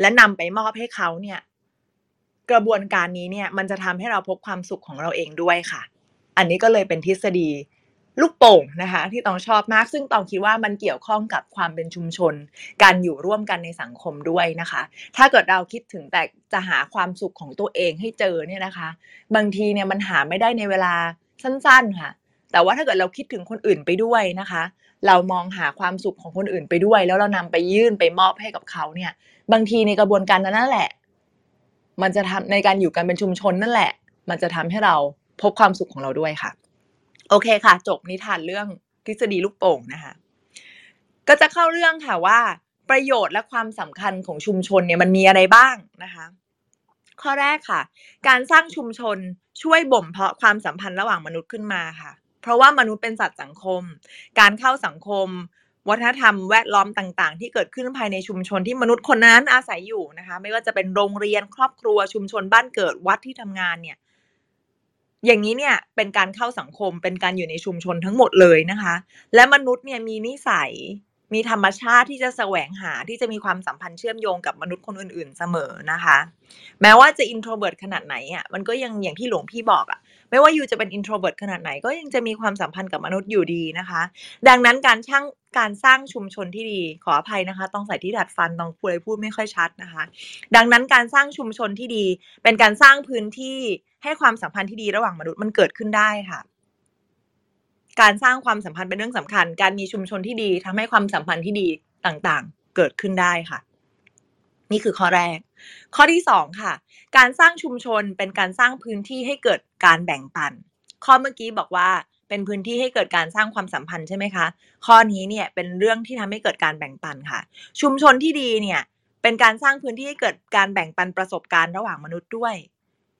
และนำไปมอบให้เขาเนี่ยกระบวนการนี้เนี่ยมันจะทำให้เราพบความสุขของเราเองด้วยค่ะ อันนี้ก็เลยเป็นทฤษฎี ลูกโป่งนะคะที่ตองชอบมาก ซึ่งตองคิดว่ามันเกี่ยวข้องกับความเป็นชุมชน การอยู่ร่วมกันในสังคมด้วยนะคะ ถ้าเกิดเราคิดถึงแต่จะหาความสุขของตัวเองให้เจอเนี่ยนะคะ บางทีเนี่ยมันหาไม่ได้ในเวลาสั้นๆค่ะ แต่ว่าถ้าเกิดเราคิดถึงคนอื่นไปด้วยนะคะ เรามองหาความสุขของคนอื่นไปด้วย แล้วเรานำไปยื่นไปมอบให้กับเขาเนี่ย บางทีในกระบวนการนั้นนั่นแหละ มันจะทำในการอยู่กันเป็นชุมชนนั่นแหละ มันจะทำให้เราพบความสุขของเราด้วยค่ะ โอเคค่ะ จบนิทานเรื่องทฤษฎีลูกโป่งนะคะ ก็จะเข้าเรื่องค่ะว่าประโยชน์และความสำคัญของชุมชนเนี่ยมันมีอะไรบ้างนะคะ ข้อแรกค่ะ การสร้างชุมชนช่วยบ่มเพาะความสัมพันธ์ระหว่างมนุษย์ขึ้นมาค่ะ เพราะว่ามนุษย์เป็นสัตว์สังคม การเข้าสังคม วัฒนธรรมแวดล้อมต่างๆ ที่เกิดขึ้นภายในชุมชนที่มนุษย์คนนั้นอาศัยอยู่นะคะ ไม่ว่าจะเป็นโรงเรียนครอบครัวชุมชนบ้านเกิดวัดที่ทำงานเนี่ย อย่างนี้เนี่ยเป็นการเข้าสังคมเป็นการอยู่ในชุมชนทั้งหมดเลยนะคะ และมนุษย์เนี่ยมีนิสัยมีธรรมชาติที่จะแสวงหาที่จะมีความสัมพันธ์เชื่อมโยงกับมนุษย์คนอื่นๆเสมอนะคะ แม้ว่าจะ introvert ขนาดไหนอะมันก็ยังอย่างที่หลวงพี่บอกอะไม่ว่ายูจะเป็น introvert ขนาดไหนก็ยังจะมีความสัมพันธ์กับมนุษย์อยู่ดีนะคะ ดังนั้นการช่าง การสร้างชุมชนที่ดี ขออภัยนะคะ ต้องใส่ที่ดัดฟันต้องพูดอะไรพูดไม่ค่อยชัดนะคะ ดังนั้นการสร้างชุมชนที่ดี เป็นการสร้างพื้นที่ให้ความสัมพันธ์ที่ดีระหว่างมนุษย์มันเกิดขึ้นได้ค่ะ การสร้างความสัมพันธ์เป็นเรื่องสำคัญ การมีชุมชนที่ดีทำให้ความสัมพันธ์ที่ดีต่างๆ เกิดขึ้นได้ค่ะ นี่คือข้อแรก ข้อที่สองค่ะ การสร้างชุมชนเป็นการสร้างพื้นที่ให้เกิดการแบ่งปัน ข้อเมื่อกี้บอกว่า เป็นพื้นที่ให้เกิดการสร้างความสัมพันธ์ใช่ไหมคะ ข้อนี้เนี่ยเป็นเรื่องที่ทำให้เกิดการแบ่งปันค่ะ ชุมชนที่ดีเนี่ยเป็นการสร้างพื้นที่ให้เกิดการแบ่งปันประสบการณ์ระหว่างมนุษย์ด้วย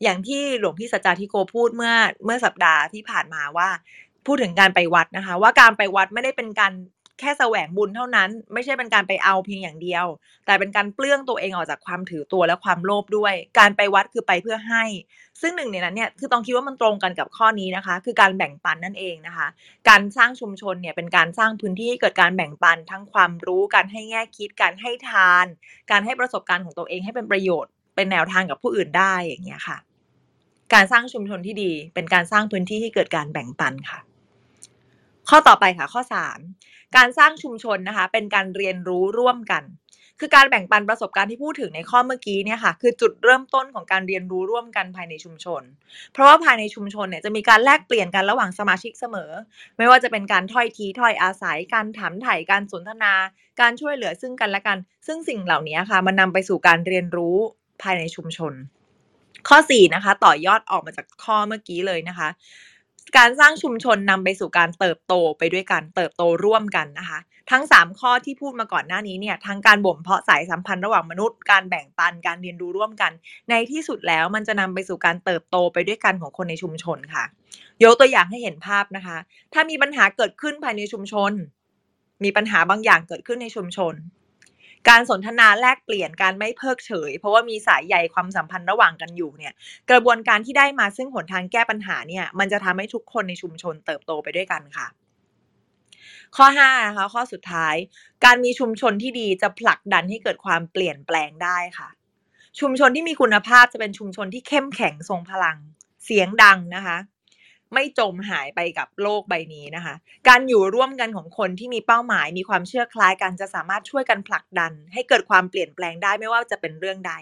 อย่างที่หลวงพี่สัจจาธิโกพูดเมื่อเมื่อสัปดาห์ที่ผ่านมาว่า พูดถึงการไปวัดนะคะ ว่าการไปวัดไม่ได้เป็นการ แค่แสวงบุญเท่านั้น ไม่ใช่เป็นการไปเอาเพียงอย่างเดียว แต่เป็นการเปลื้องตัวเองออกจากความถือตัวและความโลภด้วย การไปวัดคือไปเพื่อให้ ซึ่งหนึ่งในนั้นเนี่ยคือต้องคิดว่ามันตรงกันกับข้อนี้นะคะ คือการแบ่งปันนั่นเองนะคะ การสร้างชุมชนเนี่ยเป็นการสร้างพื้นที่ให้เกิดการแบ่งปันทั้งความรู้ การให้แง่คิด การให้ทาน การให้ประสบการณ์ของตัวเองให้เป็นประโยชน์ เป็นแนวทางกับผู้อื่นได้อย่างเงี้ยค่ะ การสร้างชุมชนที่ดี เป็นการสร้างพื้นที่ให้เกิดการแบ่งปันค่ะ ข้อต่อไปค่ะ ข้อ 3 การสร้างชุมชนนะคะ เป็นการเรียนรู้ร่วมกัน คือการแบ่งปันประสบการณ์ที่พูดถึงในข้อเมื่อกี้เนี่ยค่ะ คือจุดเริ่มต้นของการเรียนรู้ร่วมกันภายในชุมชน เพราะว่าภายในชุมชนเนี่ยจะมีการแลกเปลี่ยนกันระหว่างสมาชิกเสมอ ไม่ว่าจะเป็นการถ้อยทีถ้อยอาศัย การถามไถ่การสนทนา การช่วยเหลือซึ่งกันและกัน ซึ่งสิ่งเหล่านี้ค่ะมันนำไปสู่การเรียนรู้ภายในชุมชน ข้อ4นะคะต่อยอดออกมาจากข้อเมื่อกี้เลยนะคะ การสร้างชุมชนนำไปสู่การเติบโตไปด้วยกันเติบโตร่วมกันนะคะ ทั้ง 3 ข้อที่พูดมาก่อนหน้านี้เนี่ยทั้งการบ่มเพาะสายสัมพันธ์ระหว่างมนุษย์การแบ่งปันการเรียนรู้ร่วมกัน ในที่สุดแล้วมันจะนำไปสู่การเติบโตไปด้วยกันของคนในชุมชนค่ะ ยกตัวอย่างให้เห็นภาพนะคะ ถ้ามีปัญหาเกิดขึ้นภายในชุมชน มีปัญหาบางอย่างเกิดขึ้นในชุมชน การสนทนาแลกเปลี่ยนการไม่เพิกเฉย เพราะว่ามีสายใยความสัมพันธ์ระหว่างกันอยู่เนี่ย กระบวนการที่ได้มาซึ่งหนทางแก้ปัญหาเนี่ย มันจะทำให้ทุกคนในชุมชนเติบโตไปด้วยกันค่ะ ข้อ5นะคะข้อสุดท้าย การมีชุมชนที่ดีจะผลักดันให้เกิดความเปลี่ยนแปลงได้ค่ะ ชุมชนที่มีคุณภาพจะเป็นชุมชนที่เข้มแข็งทรงพลัง เสียงดังนะคะ ไม่จมหายไปกับโลกใบนี้นะคะ การอยู่ร่วมกันของคนที่มีเป้าหมาย มีความเชื่อคล้ายกันจะสามารถช่วยกันผลักดัน ให้เกิดความเปลี่ยนแปลงได้ไม่ว่าจะเป็นเรื่องใด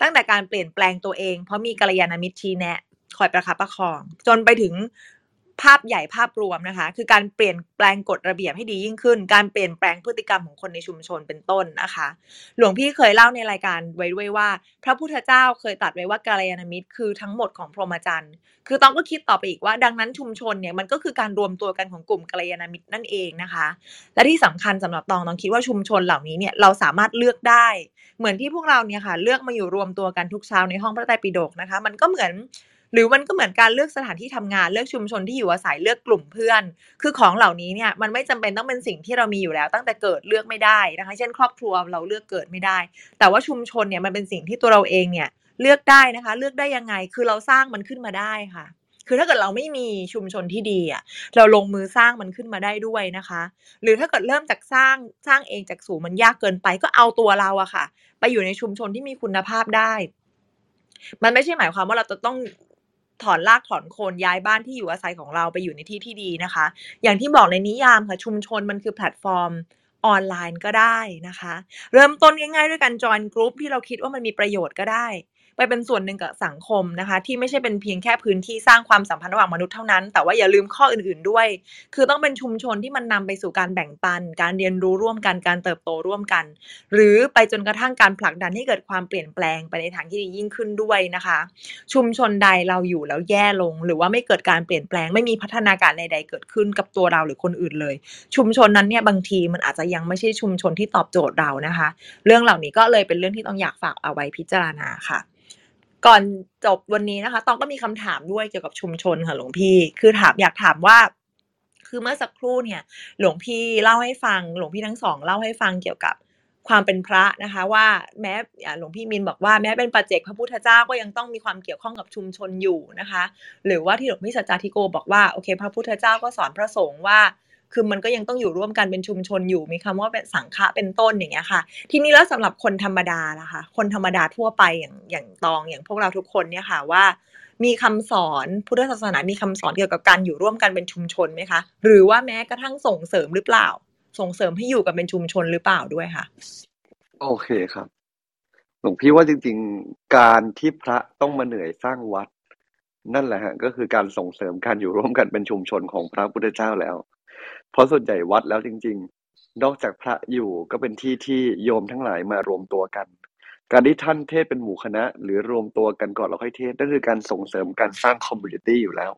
ตั้งแต่การเปลี่ยนแปลงตัวเอง เพราะมีกัลยาณมิตรชี้แนะ คอยประคับประคอง จนไปถึง ภาพใหญ่ภาพรวมนะคะ คือการเปลี่ยนแปลงกฎระเบียบให้ดียิ่งขึ้น การเปลี่ยนแปลงพฤติกรรมของคนในชุมชนเป็นต้นนะคะ หลวงพี่เคยเล่าในรายการไว้ด้วยว่า พระพุทธเจ้าเคยตรัสไว้ว่ากัลยาณมิตรคือทั้งหมดของพรหมจรรย์คือต้องก็คิดต่อไปอีกว่า ดังนั้นชุมชนเนี่ยมันก็คือการรวมตัวกันของกลุ่มกัลยาณมิตรนั่นเองนะคะ และที่สำคัญสำหรับตองต้องคิดว่าชุมชนเหล่านี้เนี่ยเราสามารถเลือกได้ เหมือนที่พวกเราเนี่ยค่ะเลือกมาอยู่รวมตัวกันทุกเช้าในห้องพระไตรปิฎกนะคะ มันก็เหมือน หรือมันก็เหมือนการเลือกสถานที่ทำงานเลือกชุมชนที่อยู่อาศัยเลือกกลุ่มเพื่อน คือของเหล่านี้เนี่ยมันไม่จำเป็นต้องเป็นสิ่งที่เรามีอยู่แล้ว ตั้งแต่เกิดเลือกไม่ได้นะคะเช่น ครอบครัวเราเลือกเกิดไม่ได้ แต่ว่าชุมชนเนี่ยมันเป็นสิ่งที่ตัวเราเองเนี่ยเลือกได้นะคะ เลือกได้ยังไงคือเราสร้างมันขึ้นมาได้ค่ะคือถ้าเกิดเราไม่มีชุมชนที่ดีอะเราลงมือสร้างมันขึ้นมาได้ด้วยนะคะ หรือถ้าเกิดเริ่มจากสร้างสร้างเองจากศูนย์มันยากเกินไปก็เอาตัวเราอะค่ะ ไปอยู่ในชุมชนที่มีคุณภาพได้ มันไม่ใช่หมายความว่าเราจะต้อง ถอนรากถอนโคนย้ายบ้านที่อยู่อาศัยของเราไปอยู่ในที่ที่ดีนะคะ อย่างที่บอกในนิยามค่ะชุมชนมันคือแพลตฟอร์มออนไลน์ก็ได้นะคะ เริ่มต้นง่ายๆ ด้วยการ join group ที่เราคิดว่ามันมีประโยชน์ก็ได้ ไปเป็นส่วนหนึ่งกับสังคมนะคะ ที่ไม่ใช่เป็นเพียงแค่พื้นที่สร้างความสัมพันธ์ระหว่างมนุษย์เท่านั้น แต่ว่าอย่าลืมข้ออื่นๆด้วย คือต้องเป็นชุมชนที่มันนำไปสู่การแบ่งปัน การเรียนรู้ร่วมกันการเติบโตร่วมกัน หรือไปจนกระทั่งการผลักดันให้เกิดความเปลี่ยนแปลงไปในทางที่ดียิ่งขึ้นด้วยนะคะ ชุมชนใดเราอยู่แล้วแย่ลง หรือว่าไม่เกิดการเปลี่ยนแปลง ไม่มีพัฒนาการใดๆเกิดขึ้นกับตัวเราหรือคนอื่นเลย ชุมชนนั้นเนี่ยบางทีมันอาจจะยังไม่ใช่ชุมชนที่ตอบโจทย์เรานะคะ เรื่องเหล่านี้ก็เลยเป็นเรื่องที่ต้องอยากฝากเอาไว้พิจารณาค่ะ ก่อนจบวันนี้นะคะต้องก็มีคำถามด้วยเกี่ยวกับชุมชนค่ะหลวงพี่ คือถามอยากถามว่า คือเมื่อสักครู่เนี่ย หลวงพี่เล่าให้ฟัง หลวงพี่ทั้งสองเล่าให้ฟังเกี่ยวกับความเป็นพระนะคะว่าแม้หลวงพี่มินบอกว่าแม้เป็นปัจเจกพระพุทธเจ้าก็ยังต้องมีความเกี่ยวข้องกับชุมชนอยู่นะคะ หรือว่าที่หลวงพี่สัจจาธิโกบอกว่าโอเค พระพุทธเจ้าก็สอนพระสงฆ์ว่า คือมันก็ยังต้องอยู่ร่วมกันเป็นชุมชนอยู่มีคำว่าเป็นสังฆะเป็นต้นอย่างเงี้ยค่ะ ทีนี้แล้วสำหรับคนธรรมดาล่ะคะคนธรรมดาทั่วไปอย่างอย่างตองอย่างพวกเราทุกคนเนี่ยค่ะว่า มีคำสอนพุทธศาสนา มีคำสอนเกี่ยวกับการอยู่ร่วมกันเป็นชุมชนไหมคะ หรือว่าแม้กระทั่งส่งเสริมหรือเปล่า ส่งเสริมให้อยู่กันเป็นชุมชนหรือเปล่าด้วยค่ะ โอเคครับหลวงพี่ว่าจริง ๆ การที่พระต้องมาเหนื่อยสร้างวัด นั่นแหละฮะก็คือการส่งเสริมการอยู่ร่วมกันเป็นชุมชนของพระพุทธเจ้าแล้ว เพราะส่วนใหญ่วัดแล้วจริง ๆ นอกจากพระอยู่ก็เป็นที่ที่โยมทั้งหลายมารวมตัวกัน การที่ท่านเทศน์เป็นหมู่คณะ หรือรวมตัวกันก่อนแล้วค่อยเทศน์นั่นคือการส่งเสริมการสร้าง community อยู่แล้ว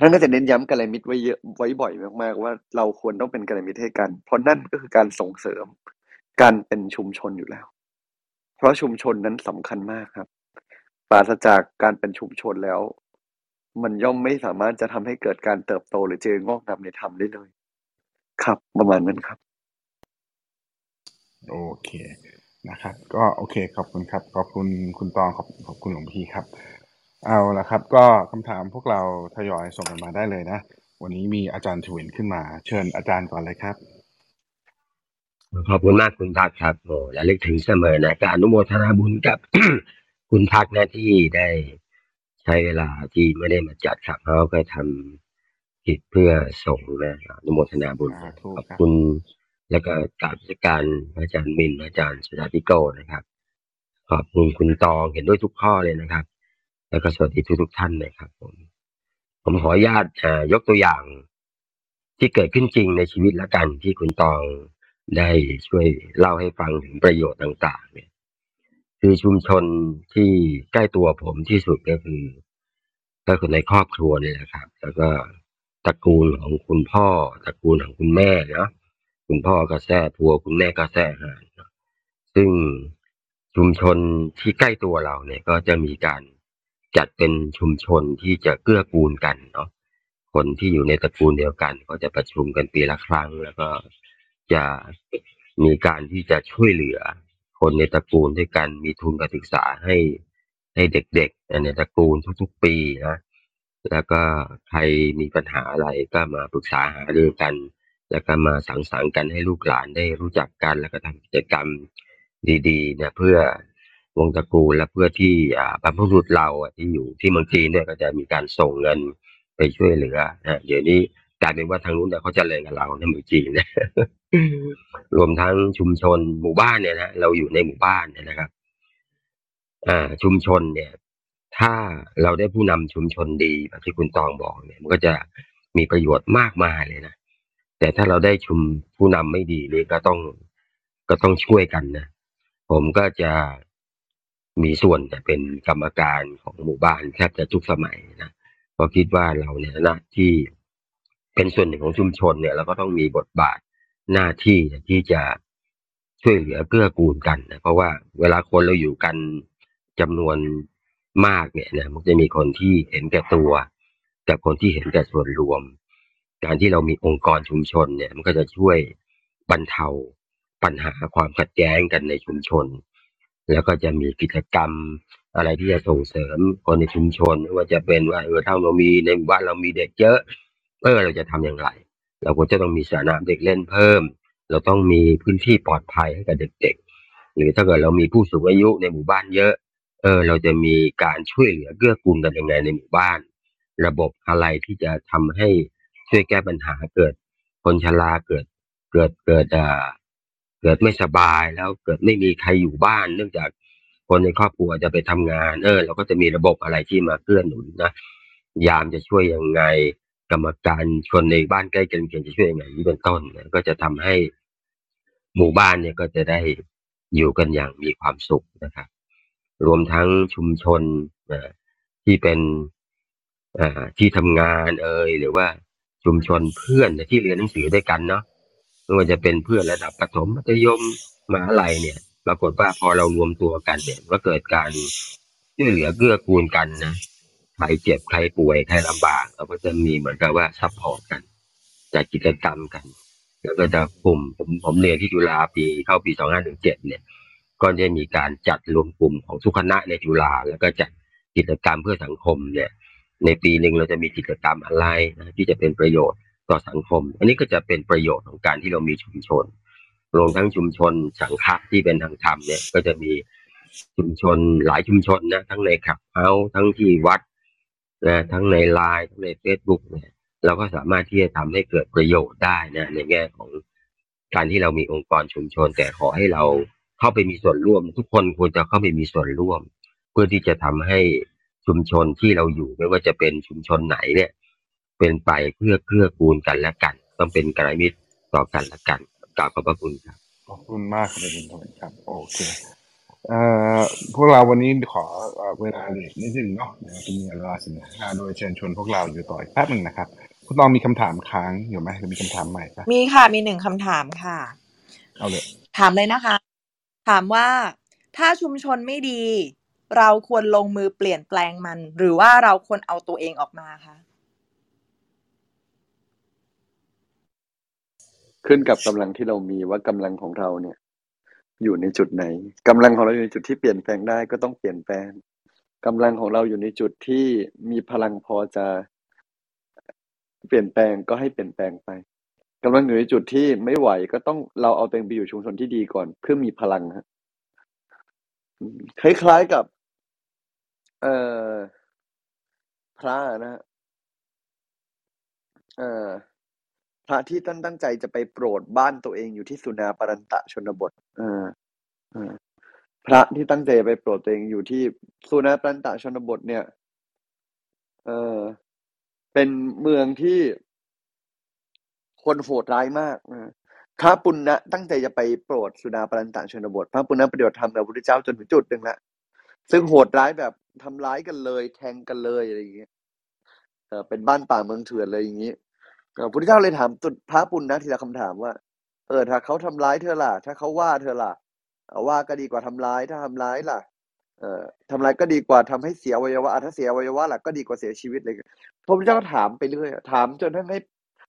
ท่านก็จะเน้นย้ำกัลยาณมิตรไว้เยอะไว้บ่อยมากๆว่าเราควรต้องเป็นกัลยาณมิตรให้กัน เพราะนั่นก็คือการส่งเสริมการเป็นชุมชนอยู่แล้ว เพราะชุมชนนั้นสำคัญมากครับ ปราศจากการเป็นชุมชนแล้ว มันย่อมไม่สามารถจะทำให้เกิดการเติบโตหรือเจริญงอกงามในธรรมได้เลย ครับ ประมาณนั้นครับ โอเคนะครับ ก็โอเคขอบคุณครับ ขอบคุณคุณตองขอบขอบคุณหลวงพี่ครับ เอาละครับ ก็คำถามพวกเราทยอยส่งกันมาได้เลยนะ วันนี้มีอาจารย์ทวินขึ้นมา เชิญอาจารย์ก่อนเลยครับ ขอบคุณมากคุณพักครับโอ้ระลึกถึงเสมอนะการอนุโมทนาบุญกับ คุณพักนะที่ได้ ใช้เวลาที่ไม่ได้มาจัดครับเขาก็ทำกิจเพื่อส่งนะอนุโมทนาบุญสาธุขอบครับ คุณ แล้วก็กราบราชการอาจารย์มินอาจารย์สุดาธิโกนะครับ ขอบคุณคุณตองเห็นด้วยทุกข้อเลยนะครับ แล้วก็สวัสดีทุกทุกๆท่านนะครับผม ผมขออนุญาตอ่ายกตัวอย่างที่เกิดขึ้นจริงในชีวิตละกันที่คุณตองได้ช่วยเล่าให้ฟังถึงประโยชน์ต่าง ๆ เนี่ย คือชุมชนที่ใกล้ตัวผมที่สุดก็คือ ก็คือในครอบครัวนี่แหละครับ แล้วก็ตระกูลของคุณพ่อตระกูลของคุณแม่เนาะคุณพ่อก็แท้พัวคุณแม่ก็แท้หานเนาะซึ่งชุมชนที่ใกล้ตัวเราเนี่ยก็จะมีการจัดเป็นชุมชนที่จะเกื้อกูลกันเนาะคนที่อยู่ในตระกูลเดียวกัน ก็จะประชุมกันปีละครั้ง แล้วก็จะมีการที่จะช่วยเหลือ คนในตระกูลด้วยกันมีทุนการศึกษาให้ให้เด็กๆในตระกูลทุกๆปีนะแล้วก็ใครมีปัญหาอะไรก็มาปรึกษาหารือกัน แล้วก็มาสังสรรค์กันให้ลูกหลานได้รู้จักกัน แล้วก็ทำกิจกรรมดีๆเนี่ยเพื่อวงตระกูลและเพื่อที่อาบรรพบุรุษเราที่อยู่ที่เมืองจีนเนี่ยก็จะมีการส่งเงินไปช่วยเหลือนะเดี๋ยวนี้กลายเป็นว่าทางนู้นเนี่ยเขาจะเลยกับเราในเมืองจีนเนี่ย รวมทั้งชุมชนหมู่บ้านเนี่ยนะเราอยู่ในหมู่บ้านเนี่ยนะครับ อ่า ชุมชนเนี่ย ถ้าเราได้ผู้นำชุมชนดีแบบที่คุณตองบอกเนี่ย มันก็จะมีประโยชน์มากมายเลยนะแต่ถ้าเราได้ชุมผู้นำไม่ดีนี่ก็ต้องก็ต้องช่วยกันนะผมก็จะมีส่วนจะเป็นกรรมการของหมู่บ้านแทบจะทุกสมัยนะเพราะคิดว่าเราเนี่ยน้าที่เป็นส่วนหนึ่งของชุมชนเนี่ยเราก็ต้องมีบทบาท หน้าที่ที่จะช่วยเหลือเกื้อกูลกันนะเพราะว่าเวลาคนเราอยู่กันจำนวนมากเนี่ยนะมันจะมีคนที่เห็นแก่ตัว กับคนที่เห็นแก่ส่วนรวม การที่เรามีองค์กรชุมชนเนี่ย มันก็จะช่วยบรรเทาปัญหาความขัดแย้งกันในชุมชน แล้วก็จะมีกิจกรรมอะไรที่จะส่งเสริมคนในชุมชนว่าจะเป็นว่าเออถ้าเรามีในหมู่บ้านเรามีเด็กเยอะเออเราจะทำอย่างไร เราก็จะต้องมีสนามเด็กเล่นเพิ่ม เราต้องมีพื้นที่ปลอดภัยให้กับเด็กๆ หรือถ้าเกิดเรามีผู้สูงอายุในหมู่บ้านเยอะ เออ เราจะมีการช่วยเหลือเกื้อกูลกันยังไงในหมู่บ้าน ระบบอะไรที่จะทำให้ช่วยแก้ปัญหาเกิดคนชราเกิดเกิดเกิดอ่าเกิดไม่สบายแล้วเกิดไม่มีใครอยู่บ้าน เนื่องจากคนในครอบครัวจะไปทำงาน เออ เราก็จะมีระบบอะไรที่มาเกื้อหนุนนะยามจะช่วยยังไง รรมการชนในบ้านใกล้เคียงจะช่วยยังไงนี่เป็นต้นก็จะทำให้หมู่บ้านเนี่ยก็จะได้อยู่กันอย่างมีความสุขนะครับ รวมทั้งชุมชนที่เป็นที่ทำงานเอยหรือว่าชุมชนเพื่อนที่เรียนหนังสือด้วยกันเนาะไม่ว่าจะเป็นเพื่อนระดับประถมมัธยมมหาลัยเนี่ย ปรากฏว่าพอเรารวมตัวกันเนี่ยก็เกิดการช่วยเหลือเกื้อกูลกันนะ ใครเจ็บใครป่วยใครลำบากเราก็จะมีเหมือนกับว่า support กันจัดกิจกรรมกัน แล้วก็จะกลุ่มผมผมเรียนที่จุฬาปีเข้าปีสองห้าหนึ่งเจ็ดเนี่ย ก็จะมีการจัดรวมกลุ่มของทุกคณะในจุฬาแล้วก็จัดกิจกรรมเพื่อสังคมเนี่ย ในปีหนึ่งเราจะมีกิจกรรมอะไรนะที่จะเป็นประโยชน์ต่อสังคม อันนี้ก็จะเป็นประโยชน์ของการที่เรามีชุมชนรวมทั้งชุมชนสังฆะที่เป็นทางธรรมเนี่ยก็จะมีชุมชนหลายชุมชนนะทั้งในขับเฮาทั้งที่วัด นะทั้งในไลน์ทั้งในเฟซบุ๊กเนี่ยเราก็สามารถที่จะทำให้เกิดประโยชน์ได้นะในแง่ของการที่เรามีองค์กรชุมชน แต่ขอให้เราเข้าไปมีส่วนร่วม ทุกคนควรจะเข้าไปมีส่วนร่วม เพื่อที่จะทำให้ชุมชนที่เราอยู่ไม่ว่าจะเป็นชุมชนไหนเนี่ย เป็นไปเพื่อเกื้อกูลกันและกัน ต้องเป็นกัลยาณมิตรต่อกันและกันกราบขอบพระคุณครับขอบคุณมากครับคุณทวินครับโอเค พวกเราวันนี้ขอเอ่อเวลาเหลือนิดนึงเนาะเดี๋ยวจะมีเวลาสิบห้าโดยเชิญชวนพวกเราอยู่ต่ออีกแป๊บหนึ่งนะครับ คุณตองมีคำถามค้างอยู่ไหมหรือมีคำถามใหม่ปะมีค่ะมีหนึ่งคำถามค่ะ เอาเลย ถามเลยนะคะ ถามว่าถ้าชุมชนไม่ดี เราควรลงมือเปลี่ยนแปลงมัน หรือว่าเราควรเอาตัวเองออกมาคะขึ้นกับกำลังที่เรามีว่ากำลังของเราเนี่ย อยู่ในจุดไหนกำลังของเราอยู่ในจุดที่เปลี่ยนแปลงได้ก็ต้องเปลี่ยนแปลงกำลังของเราอยู่ในจุดที่มีพลังพอจะเปลี่ยนแปลงก็ให้เปลี่ยนแปลงไปกำลังอยู่ในจุดที่ไม่ไหวก็ต้องเราเอาตัวเองไปอยู่ชุมชนที่ดีก่อน เพื่อมีพลังฮะคล้ายๆกับ เอ่อพระนะฮะเอ่อ พระที่ตั้งตั้งใจจะไปโปรดบ้านตัวเองอยู่ที่สุนาปรันตะชนบทออเออพระที่ตั้งใจไปโปรดตัวเองอยู่ที่สุนาปรันตะชนบทเนี่ย เออเป็นเมืองที่คนโหดร้ายมากนะพระปุณณะตั้งใจจะไปโปรดสุดาปรันตะชนบท พระปุณณะปฏิบัติธรรมกับพระพุทธเจ้าจนถึงจุดหนึ่งละซึ่งโหดร้ายแบบทำร้ายกันเลย แทงกันเลยอะไรอย่างเงี้ยเออเป็นบ้านป่าเมืองเถื่อนเลยอย่างงี้ พระพุทธเจ้าเลยถามตุพระปุณณนะทีละคำถามว่า เออถ้าเขาทำร้ายเธอล่ะ ถ้าเขาว่าเธอล่ะว่าก็ดีกว่าทำร้ายถ้าทำร้ายล่ะ เอ่อทำร้ายก็ดีกว่าทำให้เสียวัยวะถ้าเสียวัยวะล่ะก็ดีกว่าเสียชีวิตเลยพระพุทธเจ้าก็ถามไปเรื่อยถามจนทั้งให้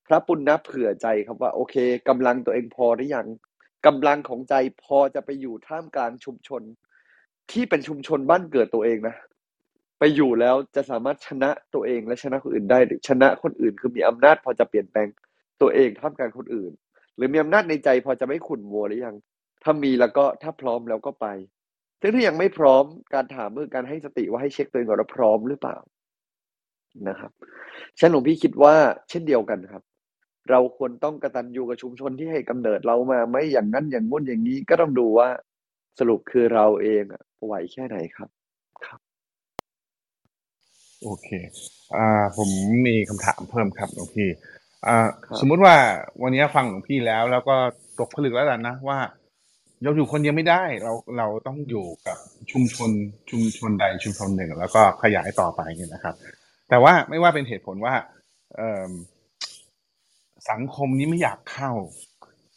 พระปุณณะเผื่อใจครับว่า โอเคกำลังตัวเองพอหรือยังกำลังของใจพอจะไปอยู่ท่ามกลางชุมชน ที่เป็นชุมชนบ้านเกิดตัวเองนะ ไปอยู่แล้วจะสามารถชนะตัวเองและชนะคนอื่นได้หรือชนะคนอื่น คือมีอำนาจพอจะเปลี่ยนแปลงตัวเองท่ามกลางคนอื่น หรือมีอำนาจในใจพอจะไม่ขุ่นมัวหรือยัง ถ้ามีแล้วก็ถ้าพร้อมแล้วก็ไปซึ่งถ้ายังไม่พร้อมการถามเมื่อการให้สติว่าให้เช็คตัวเองก่อนว่าพร้อมหรือเปล่านะครับฉันหลวงพี่คิดว่าเช่นเดียวกันครับ เราควรต้องกระตันอยู่กับชุมชนที่ให้กำเนิดเรามาไม่อย่างนั้นอย่างงู้นอย่างนี้ก็ต้องดูว่าสรุปคือเราเองไหวแค่ไหนครับ โอเค อ่า ผมมีคำถามเพิ่มครับหลวงพี่ อ่าสมมุติว่าวันนี้ฟังหลวงพี่แล้ว แล้วก็ตกผลึกแล้วกันนะว่าเราอยู่คนเดียวไม่ได้ เราเราต้องอยู่กับชุมชนชุมชนใดชุมชนหนึ่ง แล้วก็ขยายต่อไปเนี่ยนะครับ แต่ว่าไม่ว่าเป็นเหตุผลว่า เออสังคมนี้ไม่อยากเข้า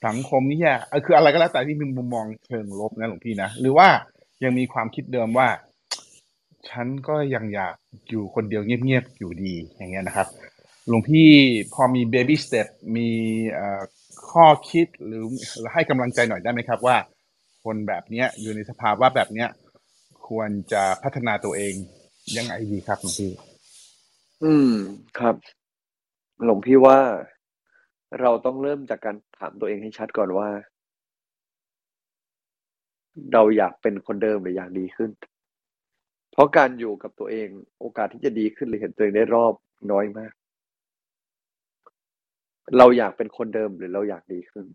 สังคมนี้อยากคืออะไรก็แล้วแต่ที่มีมุมมองเชิงลบนะหลวงพี่นะ หรือว่ายังมีความคิดเดิมว่า ฉันก็ยังอยากอยู่คนเดียวเงียบๆอยู่ดีอย่างเงี้ยนะครับหลวงพี่พอมี baby step มีข้อคิดหรือให้กำลังใจหน่อยได้ไหมครับว่า คนแบบเนี้ยอยู่ในสภาวะแบบเนี้ยควรจะพัฒนาตัวเองยังไงดีครับหลวงพี่ อืมครับ หลวงพี่ว่าเราต้องเริ่มจากการถามตัวเองให้ชัดก่อนว่า เราอยากเป็นคนเดิมหรืออยากดีขึ้น เพราะการอยู่กับตัวเองโอกาสที่จะดีขึ้นหรือเห็นตัวเองได้รอบน้อยมาก เราอยากเป็นคนเดิมหรือเราอยากดีขึ้น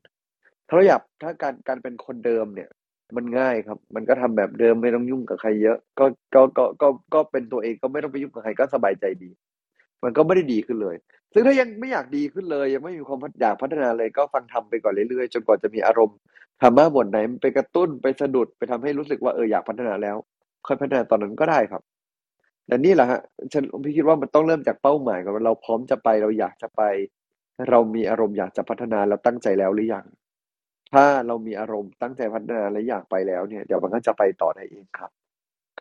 ถ้าเราอยากถ้าการการเป็นคนเดิมเนี่ย มันง่ายครับ มันก็ทำแบบเดิมไม่ต้องยุ่งกับใครเยอะ ก็ก็ก็ก็ก็เป็นตัวเองก็ไม่ต้องไปยุ่งกับใครก็สบายใจดี มันก็ไม่ได้ดีขึ้นเลย ซึ่งถ้ายังไม่อยากดีขึ้นเลย ยังไม่มีความอยากพัฒนาเลยก็ฟังทำไปก่อนเรื่อยๆจนกว่าจะมีอารมณ์ธรรมะบทไหนไปกระตุ้นไปสะดุดไปทำให้รู้สึกว่าเอออยากพัฒนาแล้ว ค่อยพัฒนาตอนนั้นก็ได้ครับแต่นี่แหละฮะฉันพี่คิดว่ามันต้องเริ่มจากเป้าหมายก่อนว่าเราพร้อมจะไปเราอยากจะไป เรามีอารมณ์อยากจะพัฒนาแล้วตั้งใจแล้วหรือยังถ้าเรามีอารมณ์ตั้งใจพัฒนาและอยากไปแล้วเนี่ยเดี๋ยวมันก็จะไปต่อได้เองครับ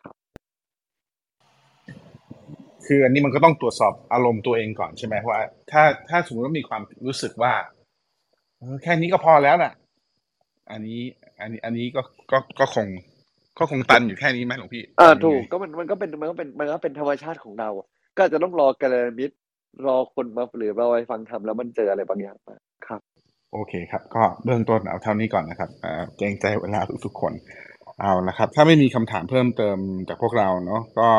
ครับคืออันนี้มันก็ต้องตรวจสอบอารมณ์ตัวเองก่อนใช่ไหมว่า ถ้าถ้าสมมติว่ามีความรู้สึกว่าแค่นี้ก็พอแล้วน่ะ อันนี้ อันนี้อันนี้ก็ก็ก็คง ก็คงตันอยู่แค่นี้ไหมหลวงพี่อ่าถูกก็มันมันก็เป็นมันก็เป็นมันก็เป็นธรรมชาติของเรา ก็จะต้องรอกัลยาณมิตรรอคนมาหรือเราไปฟังทำแล้วมันเจออะไรบางอย่างมาครับ โอเคครับ ก็เบื้องต้นเอาเท่านี้ก่อนนะครับเกรงใจเวลาทุกๆคนเอานะครับ ถ้าไม่มีคำถามเพิ่มเติมจากพวกเราเนาะก็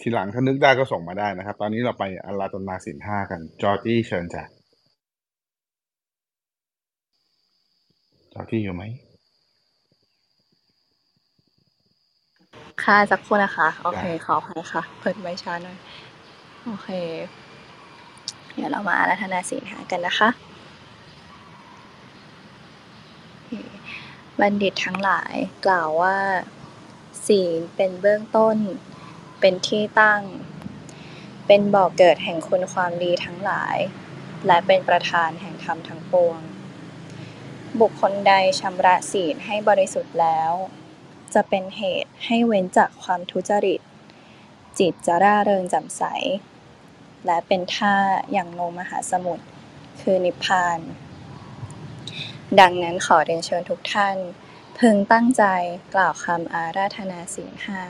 ทีหลังถ้านึกได้ก็ส่งมาได้นะครับ ตอนนี้เราไปอัลลาตนาสินห้ากัน จอร์จี้เชิญจ้ะจอร์จี้อยู่ไหม ค่ะสักครู่นะคะ โอเค ขออภัยค่ะ เปิดไว้ช้าหน่อย โอเค เดี๋ยวเรามาอารัธนาศีลหากันนะคะ บัณฑิตทั้งหลายกล่าวว่า ศีลเป็นเบื้องต้น เป็นที่ตั้ง เป็นบ่อกเกิดแห่งคุณความดีทั้งหลาย และเป็นประธานแห่งธรรมทั้งปวง บุคคลใดชำระศีลให้บริสุทธิ์แล้ว จะเป็นเหตุให้เว้นจากความทุจริต จิตจะร่าเริงแจ่มใส และเป็นท่าอย่างลงมหาสมุทรคือนิพพาน ดังนั้นขอเรียนเชิญทุกท่าน พึงตั้งใจกล่าวคำอาราธนาศีลห้า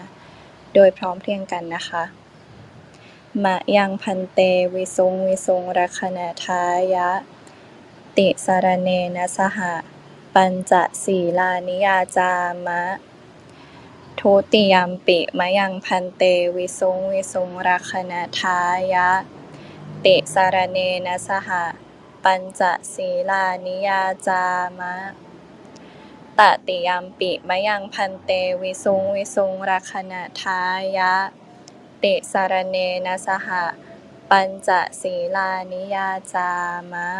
โดยพร้อมเพรียงกันนะคะมะยังพันเตวิสุงวิสุงรักขณทายะ ติสารเนนะสหะ ปัญจศีลานิยาจามะ ทุติยมปิมะยังพันเตวิสุงวิสุงรักขณทายะ ติสารเนนะสหะ ปัญจศีลานิยาจามะตติยมปิมะยังพันเตวิสุงวิสุงรักขณทายะ ติสารเนนะสหะ ปัญจศีลานิยาจามะ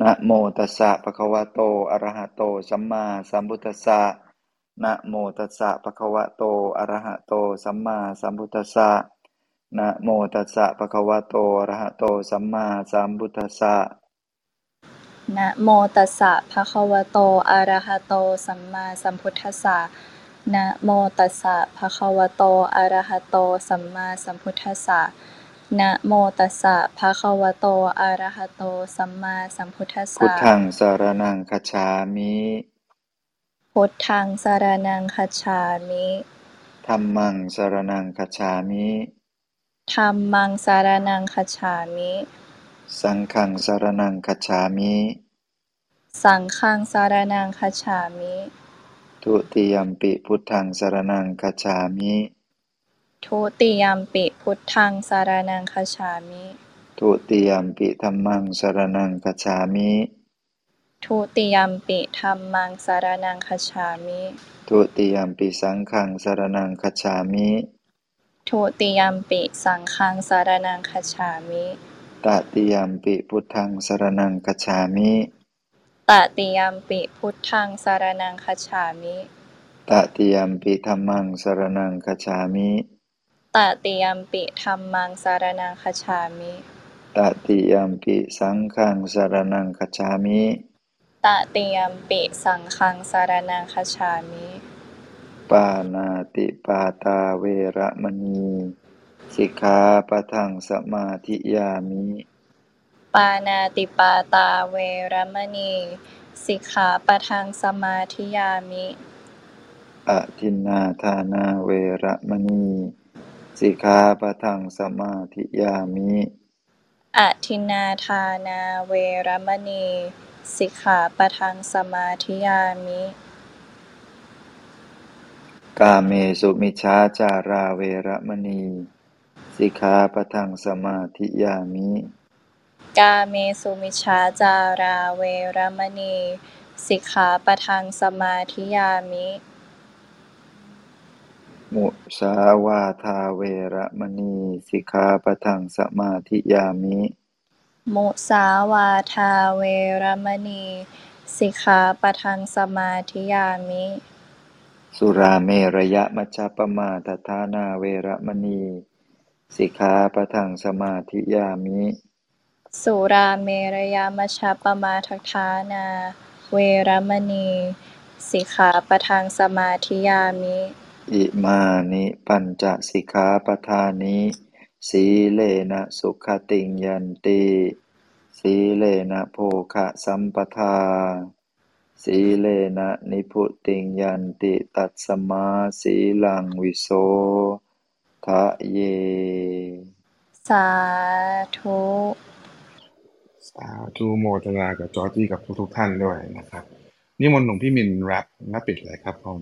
นะโมตัสสะภะคะวะโต อะระหะโต สัมมาสัมพุทธัสสะ นะโมตัสสะภะคะวะโต อะระหะโต สัมมาสัมพุทธัสสะ นะโมตัสสะภะคะวะโต อะระหะโต สัมมาสัมพุทธัสสะ นะโมตัสสะภะคะวะโต อะระหะโต สัมมาสัมพุทธัสสะ นะโมตัสสะภะคะวะโต อะระหะโต สัมมาสัมพุทธัสสะ นะโมตัสสะภะคะวะโต อะระหะโต สัมมาสัมพุทธัสพุทสะธังสารนังคัจฉามิ พุทธังสารนังคัจฉามิธัมมังสารนังคัจฉามิธัมมังสารนังคัจฉามิ สังฆังสารนังคัจฉามิ สังฆังสารนังคัจฉามิทุติยมปิพุทธังสารนังคัจฉามิทุติยมปิพุทธังสารนังคัจฉามิทุติยมปิธัมมังสารนังคัจฉามิ ทุติยมปิธัมมังสารนังคัจฉามิ ทุติยมปิสังฆังสารนังคัจฉามิทุติยมปิสังฆังสารนังคัจฉามิตติยมปิพุทธังสารนังคัจฉามิตติยมปิพุทธังสารนังคัจฉามิตติยมปิธัมมังสารนังคัจฉามิตติยมปิธัมมังสารนังคัจฉามิตติยมปิสังฆังสารนังคัจฉามิ ตติยมปิสังฆังสารนังคัจฉามิ ปานาติปาตาเวระมณี สิกขาปะทังสมาธิยามิ ปานาติปาตาเวรมณี สิกขาปะทังสมาธิยามิ อทินนาทานาเวระมณี สิกขาปะทังสมาธิยามิ อทินนาทานาเวรมณี สิกขาปะทังสมาธิยามิ กาเมสุมิชฌาจาราเวระมณี สิกขาปะทังสมาธิยามิ กาเมสุมิชฌาจาราเวรมณี สิกขาปะทังสมาธิยามิ มุสาวาทาเวระมณี สิกขาปะทังสมาธิยามิ มุสาวาทาเวรมณี สิกขาปะทังสมาธิยามิ สุราเมระยะมัชฌปมาทฐานาเวระมณี สิกขาปะทังสมาธิยามิ สุราเมรยามชฌปมาทัฏฐานา เวรมณี สิกขาปะทังสมาธิยามิ อิมานิปัญจสิกขาปทานิ สีเลนะสุขติงยันติ สีเลนะโภคะสัมปทา สีเลนะนิพุติงยันติตัสมาสีลังวิโสทะเย สาธุ สาธุโมทนากับจอร์จี้กับทุกๆท่านด้วยนะครับนิมนต์หลวงพี่มินแรปและปิดเลยครับผม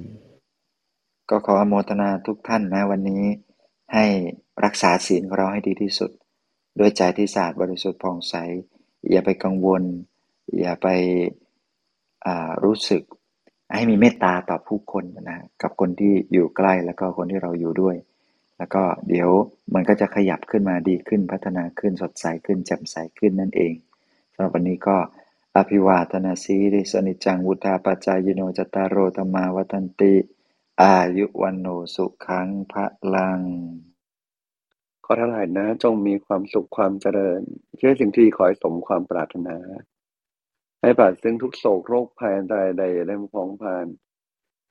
ก็ขออนุโมทนาทุกท่านนะวันนี้ ให้รักษาศีลของเราให้ดีที่สุด ด้วยใจที่สะอาดบริสุทธิ์ผ่องใส อย่าไปกังวล อย่าไปารู้สึกให้มีเมตตาต่อผู้คนนะกับคนที่อยู่ใกล้แล้วก็คนที่เราอยู่ด้วย แล้วก็เดี๋ยวมันก็จะขยับขึ้นมาดีขึ้นพัฒนาขึ้นสดใสขึ้นแจ่มใสขึ้นนั่นเองสำหรับวันนี้ก็อภิวาทนาสีริสนิจังวุธาปจจายโนจตารโรธรรมาวัตันติ อายุวันโนสุขังพระลัง ขอทั้งหลายนะ จงมีความสุขความเจริญเชื่อสิ่งที่ขอให้สมความปรารถนา ให้ปราศซึ่งทุกโศกโรคภัยอันตรายใดได้มาพ้องผ่าน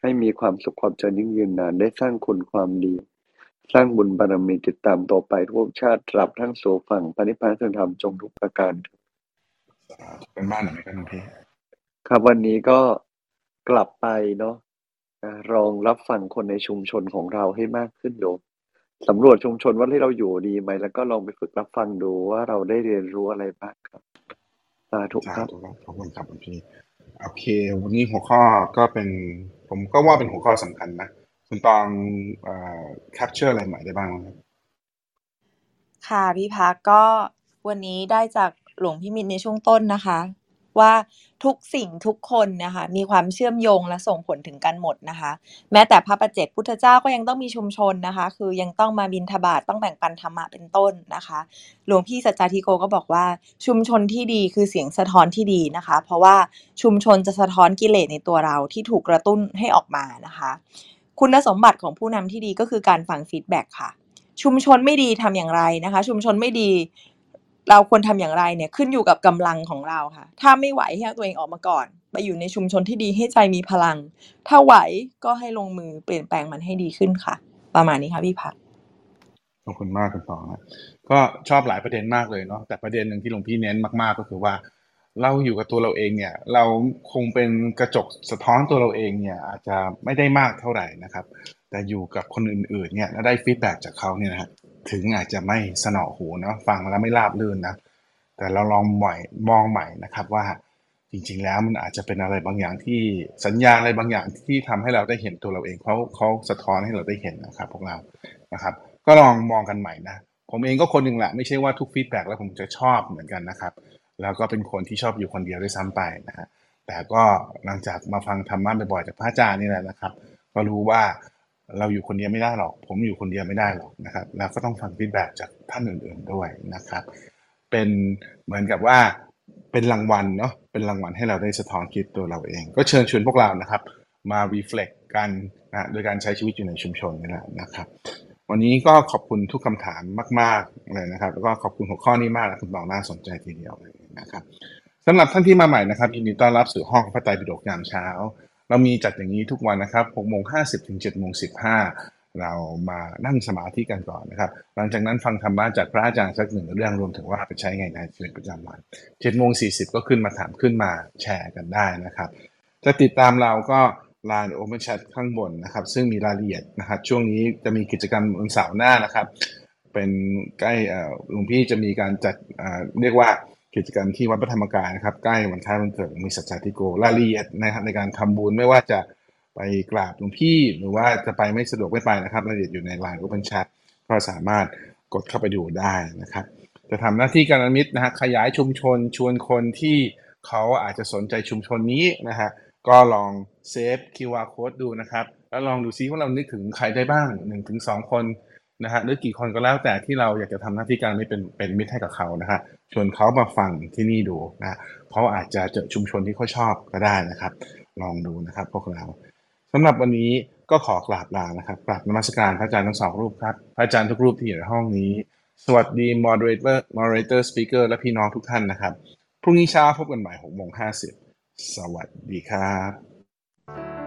ให้มีความสุขความเจริญยิ่งยืนนาน ได้สร้างคุณความดี สร้างบุญบารมีติดตามต่อไปทุกชาติตราบทั้งสู่ฝั่งปณิพพานธรรมจงทุกประการสาอ่าเป็นบ้านหน่อยไหมครับหลวงพี่ครับวันนี้ก็กลับไปเนาะ อ่าลองรับฟังคนในชุมชนของเราให้มากขึ้นโยมสำรวจชุมชนว่าที่เราอยู่ดีไหม แล้วก็ลองไปฝึกรับฟังดูว่าเราได้เรียนรู้อะไรบ้างครับสาธุสาครับธุครับขอบคุณครับหลวงพี่โอเค วันนี้หัวข้อก็เป็น ผมก็ว่าเป็นหัวข้อสำคัญนะคุณตองเอ่อ capture อะไรใหม่ได้บ้างครับค่ะพี่พักก็วันนี้ได้จากหลวงพี่มิตรในช่วงต้นนะคะ ว่าทุกสิ่งทุกคนนะคะมีความเชื่อมโยงและส่งผลถึงกันหมดนะคะ แม้แต่พระประเจกพุทธเจ้าก็ยังต้องมีชุมชนนะคะ คือยังต้องมาบินทบาทต้องแบ่งปันธรรมะเป็นต้นนะคะ หลวงพี่สัจจาธิโกก็บอกว่าชุมชนที่ดีคือเสียงสะท้อนที่ดีนะคะ เพราะว่าชุมชนจะสะท้อนกิเลสในตัวเราที่ถูกกระตุ้นให้ออกมานะคะ คุณสมบัติของผู้นำที่ดีก็คือการฟังฟีดแบ็กค่ะชุมชนไม่ดีทำอย่างไรนะคะ ชุมชนไม่ดี เราควรทำอย่างไรเนี่ยขึ้นอยู่กับกำลังของเราค่ะ ถ้าไม่ไหวให้ตัวเองออกมาก่อน ไปอยู่ในชุมชนที่ดีให้ใจมีพลัง ถ้าไหวก็ให้ลงมือเปลี่ยนแปลงมันให้ดีขึ้นค่ะ ประมาณนี้ค่ะพี่พักขอบคุณมากคุณตองนะก็ชอบหลายประเด็นมากเลยเนาะแต่ประเด็นหนึ่งที่หลวงพี่เน้นมากๆก็คือว่า เราอยู่กับตัวเราเองเนี่ย เราคงเป็นกระจกสะท้อนตัวเราเองเนี่ย อาจจะไม่ได้มากเท่าไหร่นะครับ แต่อยู่กับคนอื่นๆเนี่ยแล้วได้ฟีดแบ็จากเขาเนี่ยนะฮะ ถึงอาจจะไม่สนอหูเนาะฟังแล้วไม่ราบรื่นนะแต่เราลองใหม่มองใหม่นะครับว่าจริงๆแล้วมันอาจจะเป็นอะไรบางอย่างที่สัญญาณอะไรบางอย่างที่ทำให้เราได้เห็นตัวเราเองเขาเขาสะท้อนให้เราได้เห็นนะครับ พวกเรานะครับ ก็ลองมองกันใหม่นะผมเองก็คนหนึ่งแหละไม่ใช่ว่าทุก feedback แล้วผมจะชอบเหมือนกันนะครับ แล้วก็เป็นคนที่ชอบอยู่คนเดียวด้วยซ้ำไปนะฮะแต่ก็หลังจากมาฟังธรรมะบ่อยๆจากพระอาจารย์นี่แหละนะครับ ก็รู้ว่า เราอยู่คนเดียวไม่ได้หรอก ผมอยู่คนเดียวไม่ได้หรอกนะครับ แล้วก็ต้องฟัง feedback จากท่านอื่นๆด้วยนะครับ เป็นเหมือนกับว่าเป็นรางวัลเนาะเป็นรางวัลให้เราได้สะท้อนคิดตัวเราเอง ก็เชิญชวนพวกเรานะครับ มา reflect กันนะโดยการใช้ชีวิตอยู่ในชุมชนนี่แหละนะครับ วันนี้ก็ขอบคุณทุกคำถามมาก ๆเลยนะครับ แล้วก็ขอบคุณหัวข้อนี้มากนะคุณบอกน่าสนใจทีเดียวเลยนะครับสำหรับท่านที่มาใหม่นะครับยินดีต้อนรับสู่ห้องพระไตรปิฎกยามเช้า เรามีจัดอย่างนี้ทุกวันนะครับ6โมง50ถึง7โมง15 เรามานั่งสมาธิกันก่อนนะครับ หลังจากนั้นฟังธรรมะจากพระอาจารย์สักหนึ่งเรื่องรวมถึงว่าไปใช้ไงในชีวิตประจำวัน7โมง40 ก็ขึ้นมาถามขึ้นมาแชร์กันได้นะครับ จะติดตามเราก็ Line Open Chat ข้างบนนะครับ ซึ่งมีรายละเอียดนะครับ ช่วงนี้จะมีกิจกรรมวันเสาร์หน้านะครับ เป็นใกล้หลวงพี่จะมีการจัดเรียกว่า กิจกรรมที่วัดพระธรรมกายนะครับใกล้วันคล้ายวันเกิดมีสัจจาธิโกรายละเอียดนะครับในการทำบุญไม่ว่าจะไปกราบหลวงพี่หรือว่าจะไปไม่สะดวกไม่ไปนะครับรายละเอียดอยู่ใน Line Open Chat ก็สามารถกดเข้าไปดูได้นะครับ จะทำหน้าที่การมิตรนะฮะขยายชุมชนชวนคนที่เขาอาจจะสนใจชุมชนนี้นะฮะก็ลองเซฟ QR code ดูนะครับ แล้วลองดูซิว่าเรานึกถึงใครได้บ้าง1นถึงสคน นะฮะหรือกี่คนก็แล้วแต่ที่เราอยากจะทำหน้าที่การไม่เป็นเป็นมิตรให้กับเขานะฮะชวนเขามาฟังที่นี่ดูนะเขาอาจจะเจอชุมชนที่เขาชอบก็ได้นะครับ ลองดูนะครับพวกเราสำหรับวันนี้ก็ขอกราบลานะครับกราบนมัสการพระอาจารย์ทั้งสองรูปครับพระอาจารย์ทุกรูปที่อยู่ในห้องนี้ สวัสดี moderator moderator speaker และพี่น้องทุกท่านนะครับพรุ่งนี้เช้าพบกันใหม่6โมง50สวัสดีครับ